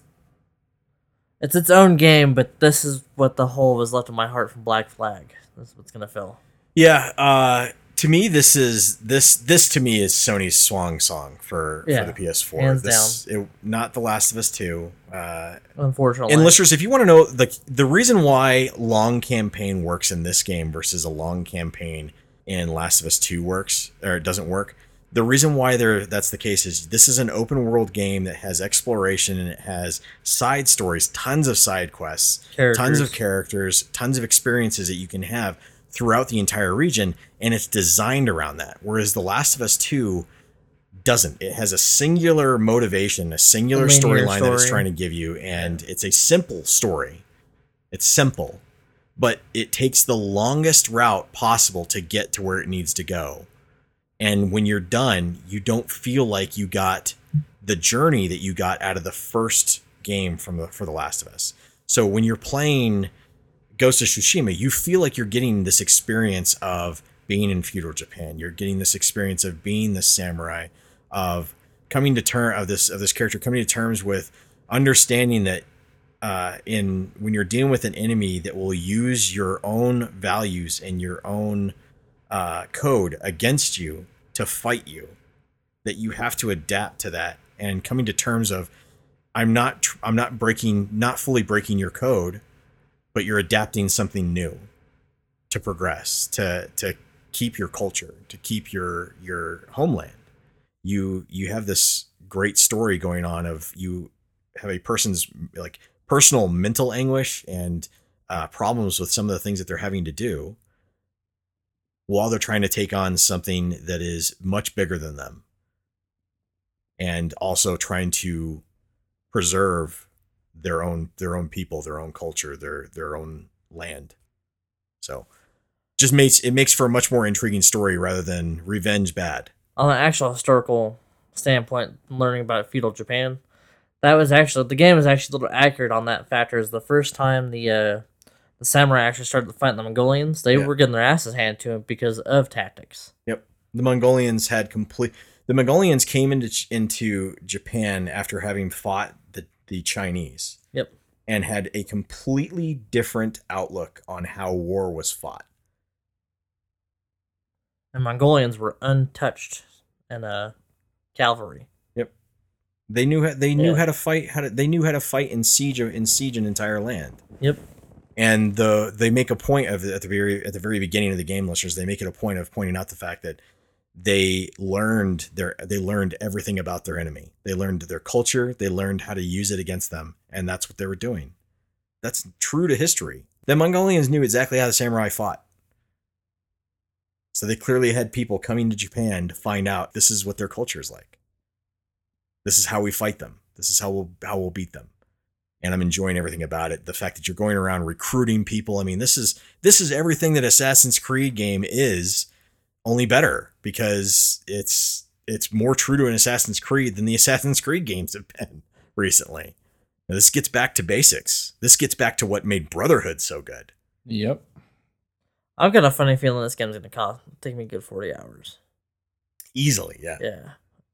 it's its own game, but this is what the hole was left in my heart from Black Flag. That's what's gonna fill. Yeah, uh, to me, this is this this to me is Sony's swan song for Yeah, for the PS4. hands this, It, not The Last of Us Two. Uh, Unfortunately, and listeners, if you want to know the the reason why long campaign works in this game versus a long campaign in Last of Us Two works or it doesn't work, the reason why there that's the case is this is an open world game that has exploration and it has side stories, tons of side quests, tons of characters, tons of experiences that you can have throughout the entire region, and it's designed around that. Whereas The Last of Us Two doesn't. It has a singular motivation, a singular storyline that it's trying to give you, and it's a simple story. It's simple, but it takes the longest route possible to get to where it needs to go. And when you're done, you don't feel like you got the journey that you got out of the first game from the for The Last of Us. So when you're playing Ghost of Tsushima, you feel like you're getting this experience of being in feudal Japan. You're getting this experience of being the samurai, of coming to term of this of this character coming to terms with understanding that uh, in when you're dealing with an enemy that will use your own values and your own uh, code against you to fight you, that you have to adapt to that and coming to terms of I'm not I'm not breaking not fully breaking your code, but you're adapting something new to progress to to keep your culture to keep your your homeland. You you have this great story going on of you have a person's like personal mental anguish and uh, problems with some of the things that they're having to do while they're trying to take on something that is much bigger than them. And also trying to preserve their own their own people their own culture their their own land so just makes it makes for a much more intriguing story rather than revenge bad on an actual historical standpoint, learning about feudal Japan, that was actually the game is actually a little accurate on that factor. Is the first time the uh, the samurai actually started to fight the Mongolians, they Yeah. were getting their asses handed to them because of tactics. Yep. The Mongolians had complete. The Mongolians came into into Japan after having fought the Chinese Yep. and had a completely different outlook on how war was fought. And Mongolians were untouched in uh, cavalry. Yep. They knew how, they knew Yeah. how to fight. How to, they knew how to fight in siege in siege an entire land. Yep. and the they make a point of at the very at the very beginning of the game listeners they make it a point of pointing out the fact that they learned their they learned everything about their enemy. They learned their culture. They learned how to use it against them. And that's what they were doing. That's true to history. The mongolians knew exactly how the samurai fought. So they clearly had people coming to japan to find out this is what their culture is like. This is how we fight them. This is how we'll how we'll beat them. And I'm enjoying everything about it. The fact that you're going around recruiting people. I mean, this is this is everything that Assassin's Creed game is, only better because it's it's more true to an Assassin's Creed than the Assassin's Creed games have been recently. Now, this gets back to basics. This gets back to what made Brotherhood so good. Yep. I've got a funny feeling this game's gonna cost take me a good forty hours. Easily, yeah. Yeah,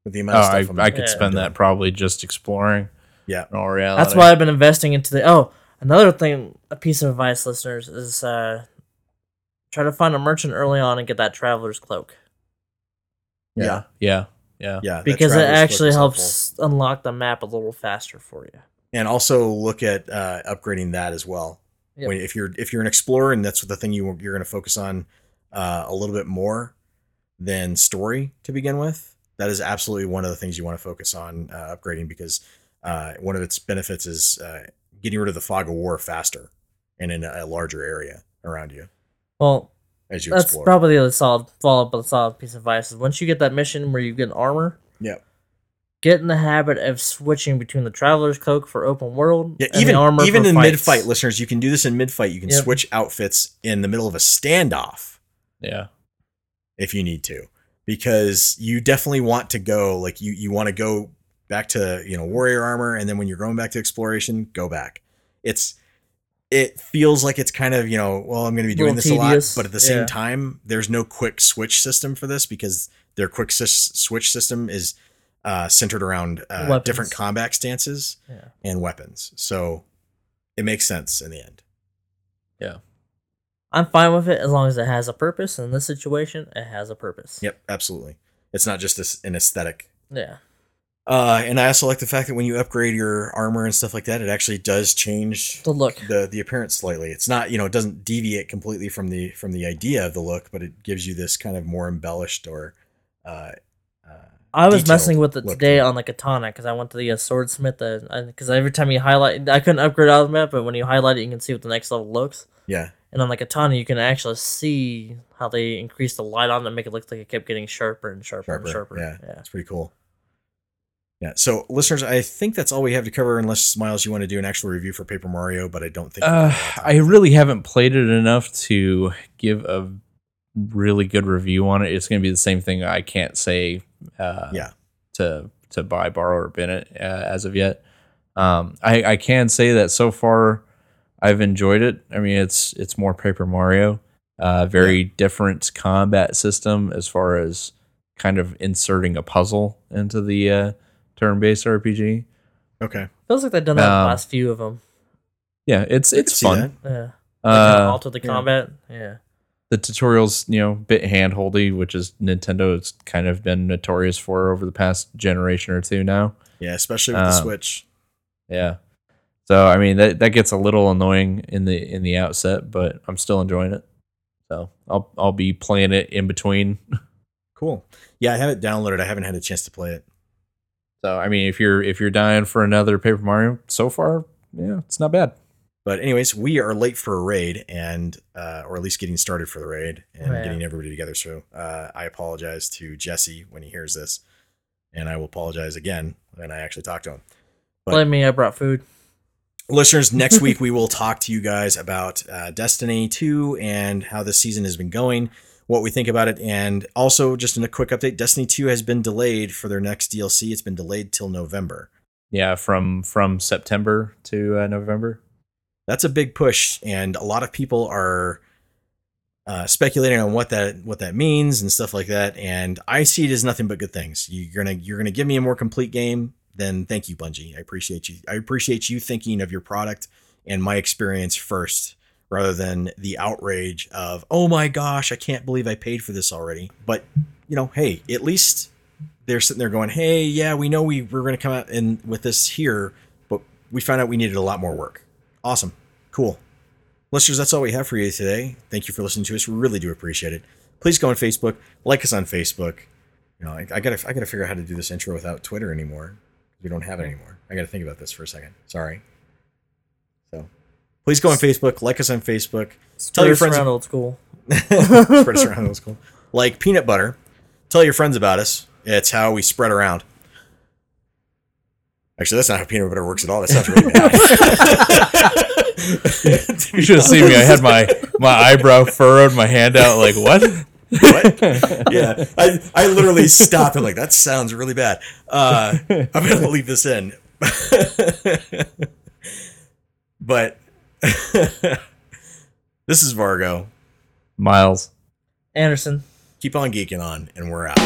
with the amount Oh, of I, stuff. I'm- I could Yeah. spend that probably just exploring. Yeah. In all reality. That's why I've been investing into the. Oh, another thing, a piece of advice, listeners, is uh, try to find a merchant early on and get that traveler's cloak Yeah. Yeah. Yeah. Yeah, that because it actually is helps unlock the map a little faster for you. and also look at uh, upgrading that as well. Yep. When, if you're if you're an explorer and that's the thing you you're going to focus on uh, a little bit more than story to begin with, that is absolutely one of the things you want to focus on uh, upgrading because uh, one of its benefits is uh, getting rid of the fog of war faster and in a, larger area around you Well, as you that's explore. probably a solid follow up, a solid piece of advice. Is once you get that mission where you get an armor, Yep. get in the habit of switching between the traveler's cloak for open world, Yeah, and even the armor even for in mid fight, listeners, you can do this in mid fight. You can Yep. switch outfits in the middle of a standoff. Yeah. if you need to because you definitely want to go like you you want to go back to you know warrior armor and then when you're going back to exploration go back it's it feels like it's kind of you know well i'm going to be doing Little this tedious, a lot but at the same yeah. time there's no quick switch system for this because their quick sys- switch system is uh, centered around uh, different combat stances Yeah. and weapons so it makes sense in the end Yeah. I'm fine with it as long as it has a purpose. In this situation, it has a purpose. yep absolutely it's not just this, an aesthetic Yeah. Uh, and I also like the fact that when you upgrade your armor and stuff like that, it actually does change The look. the the appearance slightly. It's not you know it doesn't deviate completely from the from the idea of the look, but it gives you this kind of more embellished or. Uh, uh, I was messing with it today to on the katana because I went to the uh, swordsmith. Because every time you highlight, I couldn't upgrade out of the map, but when you highlight it, you can see what the next level looks. Yeah, And on the katana, you can actually see how they increase the light on it, and make it look like it kept getting sharper and sharper, sharper. and sharper. Yeah, yeah. it's pretty cool. Yeah, so listeners, I think that's all we have to cover. Unless Miles, you want to do an actual review for Paper Mario, but I don't think. Uh, have a lot of time. I really haven't played it enough to give a really good review on it. It's going to be the same thing. I can't say uh, Yeah. to to buy, borrow, or bin it uh, as of yet. Um, I I can say that so far I've enjoyed it. I mean, it's it's more Paper Mario, uh, very different combat system as far as kind of inserting a puzzle into the uh, turn-based RPG. Okay, Feels like they've done that in the Um, last few of them. Yeah, it's it's fun. that. Yeah. Uh, Like, alter the combat. Yeah. the tutorials, you know, bit handholdy, which is Nintendo has kind of been notorious for over the past generation or two now. Yeah, especially with the Um, Switch. Yeah. So I mean that that gets a little annoying in the in the outset, but I'm still enjoying it. So I'll I'll be playing it in between. Cool. Yeah, I have it downloaded. I haven't had a chance to play it. So I mean if you're if you're dying for another Paper Mario, so far, yeah, it's not bad. But anyways, we are late for a raid, and uh, or at least getting started for the raid and Oh, yeah. getting everybody together. So uh, I apologize to Jesse when he hears this, and I will apologize again when I actually talk to him. But- Blame me, I brought food. Listeners, next week we will talk to you guys about uh, Destiny 2 and how this season has been going, what we think about it, and also just in a quick update, Destiny 2 has been delayed for their next DLC. It's been delayed till November. Yeah, from from September to uh, November. that's a big push and a lot of people are uh, speculating on what that what that means and stuff like that and i see it as nothing but good things you're gonna you're gonna give me a more complete game then thank you bungie i appreciate you i appreciate you thinking of your product and my experience first rather than the outrage of oh my gosh i can't believe i paid for this already but you know hey at least they're sitting there going hey yeah we know we we're going to come out and with this here but we found out we needed a lot more work Awesome. Cool. Listeners, that's all we have for you today. Thank you for listening to us. We really do appreciate it. Please go on Facebook, like us on Facebook. You know, I, I gotta I gotta figure out how to do this intro without Twitter anymore. We don't have it anymore. I gotta think about this for a second. Sorry. So please go on Facebook, like us on Facebook. Tell your friends around old school. spread us around. That was cool. Like peanut butter. Tell your friends about us. It's how we spread around. Actually, that's not how peanut butter works at all. That sounds really bad. You should have seen me. I had my my eyebrow furrowed, my hand out, like what? what? yeah, I, I literally stopped and like that sounds really bad. Uh, I'm gonna leave this in, but this is Vargo. Miles. Anderson. Keep on geeking on, and we're out.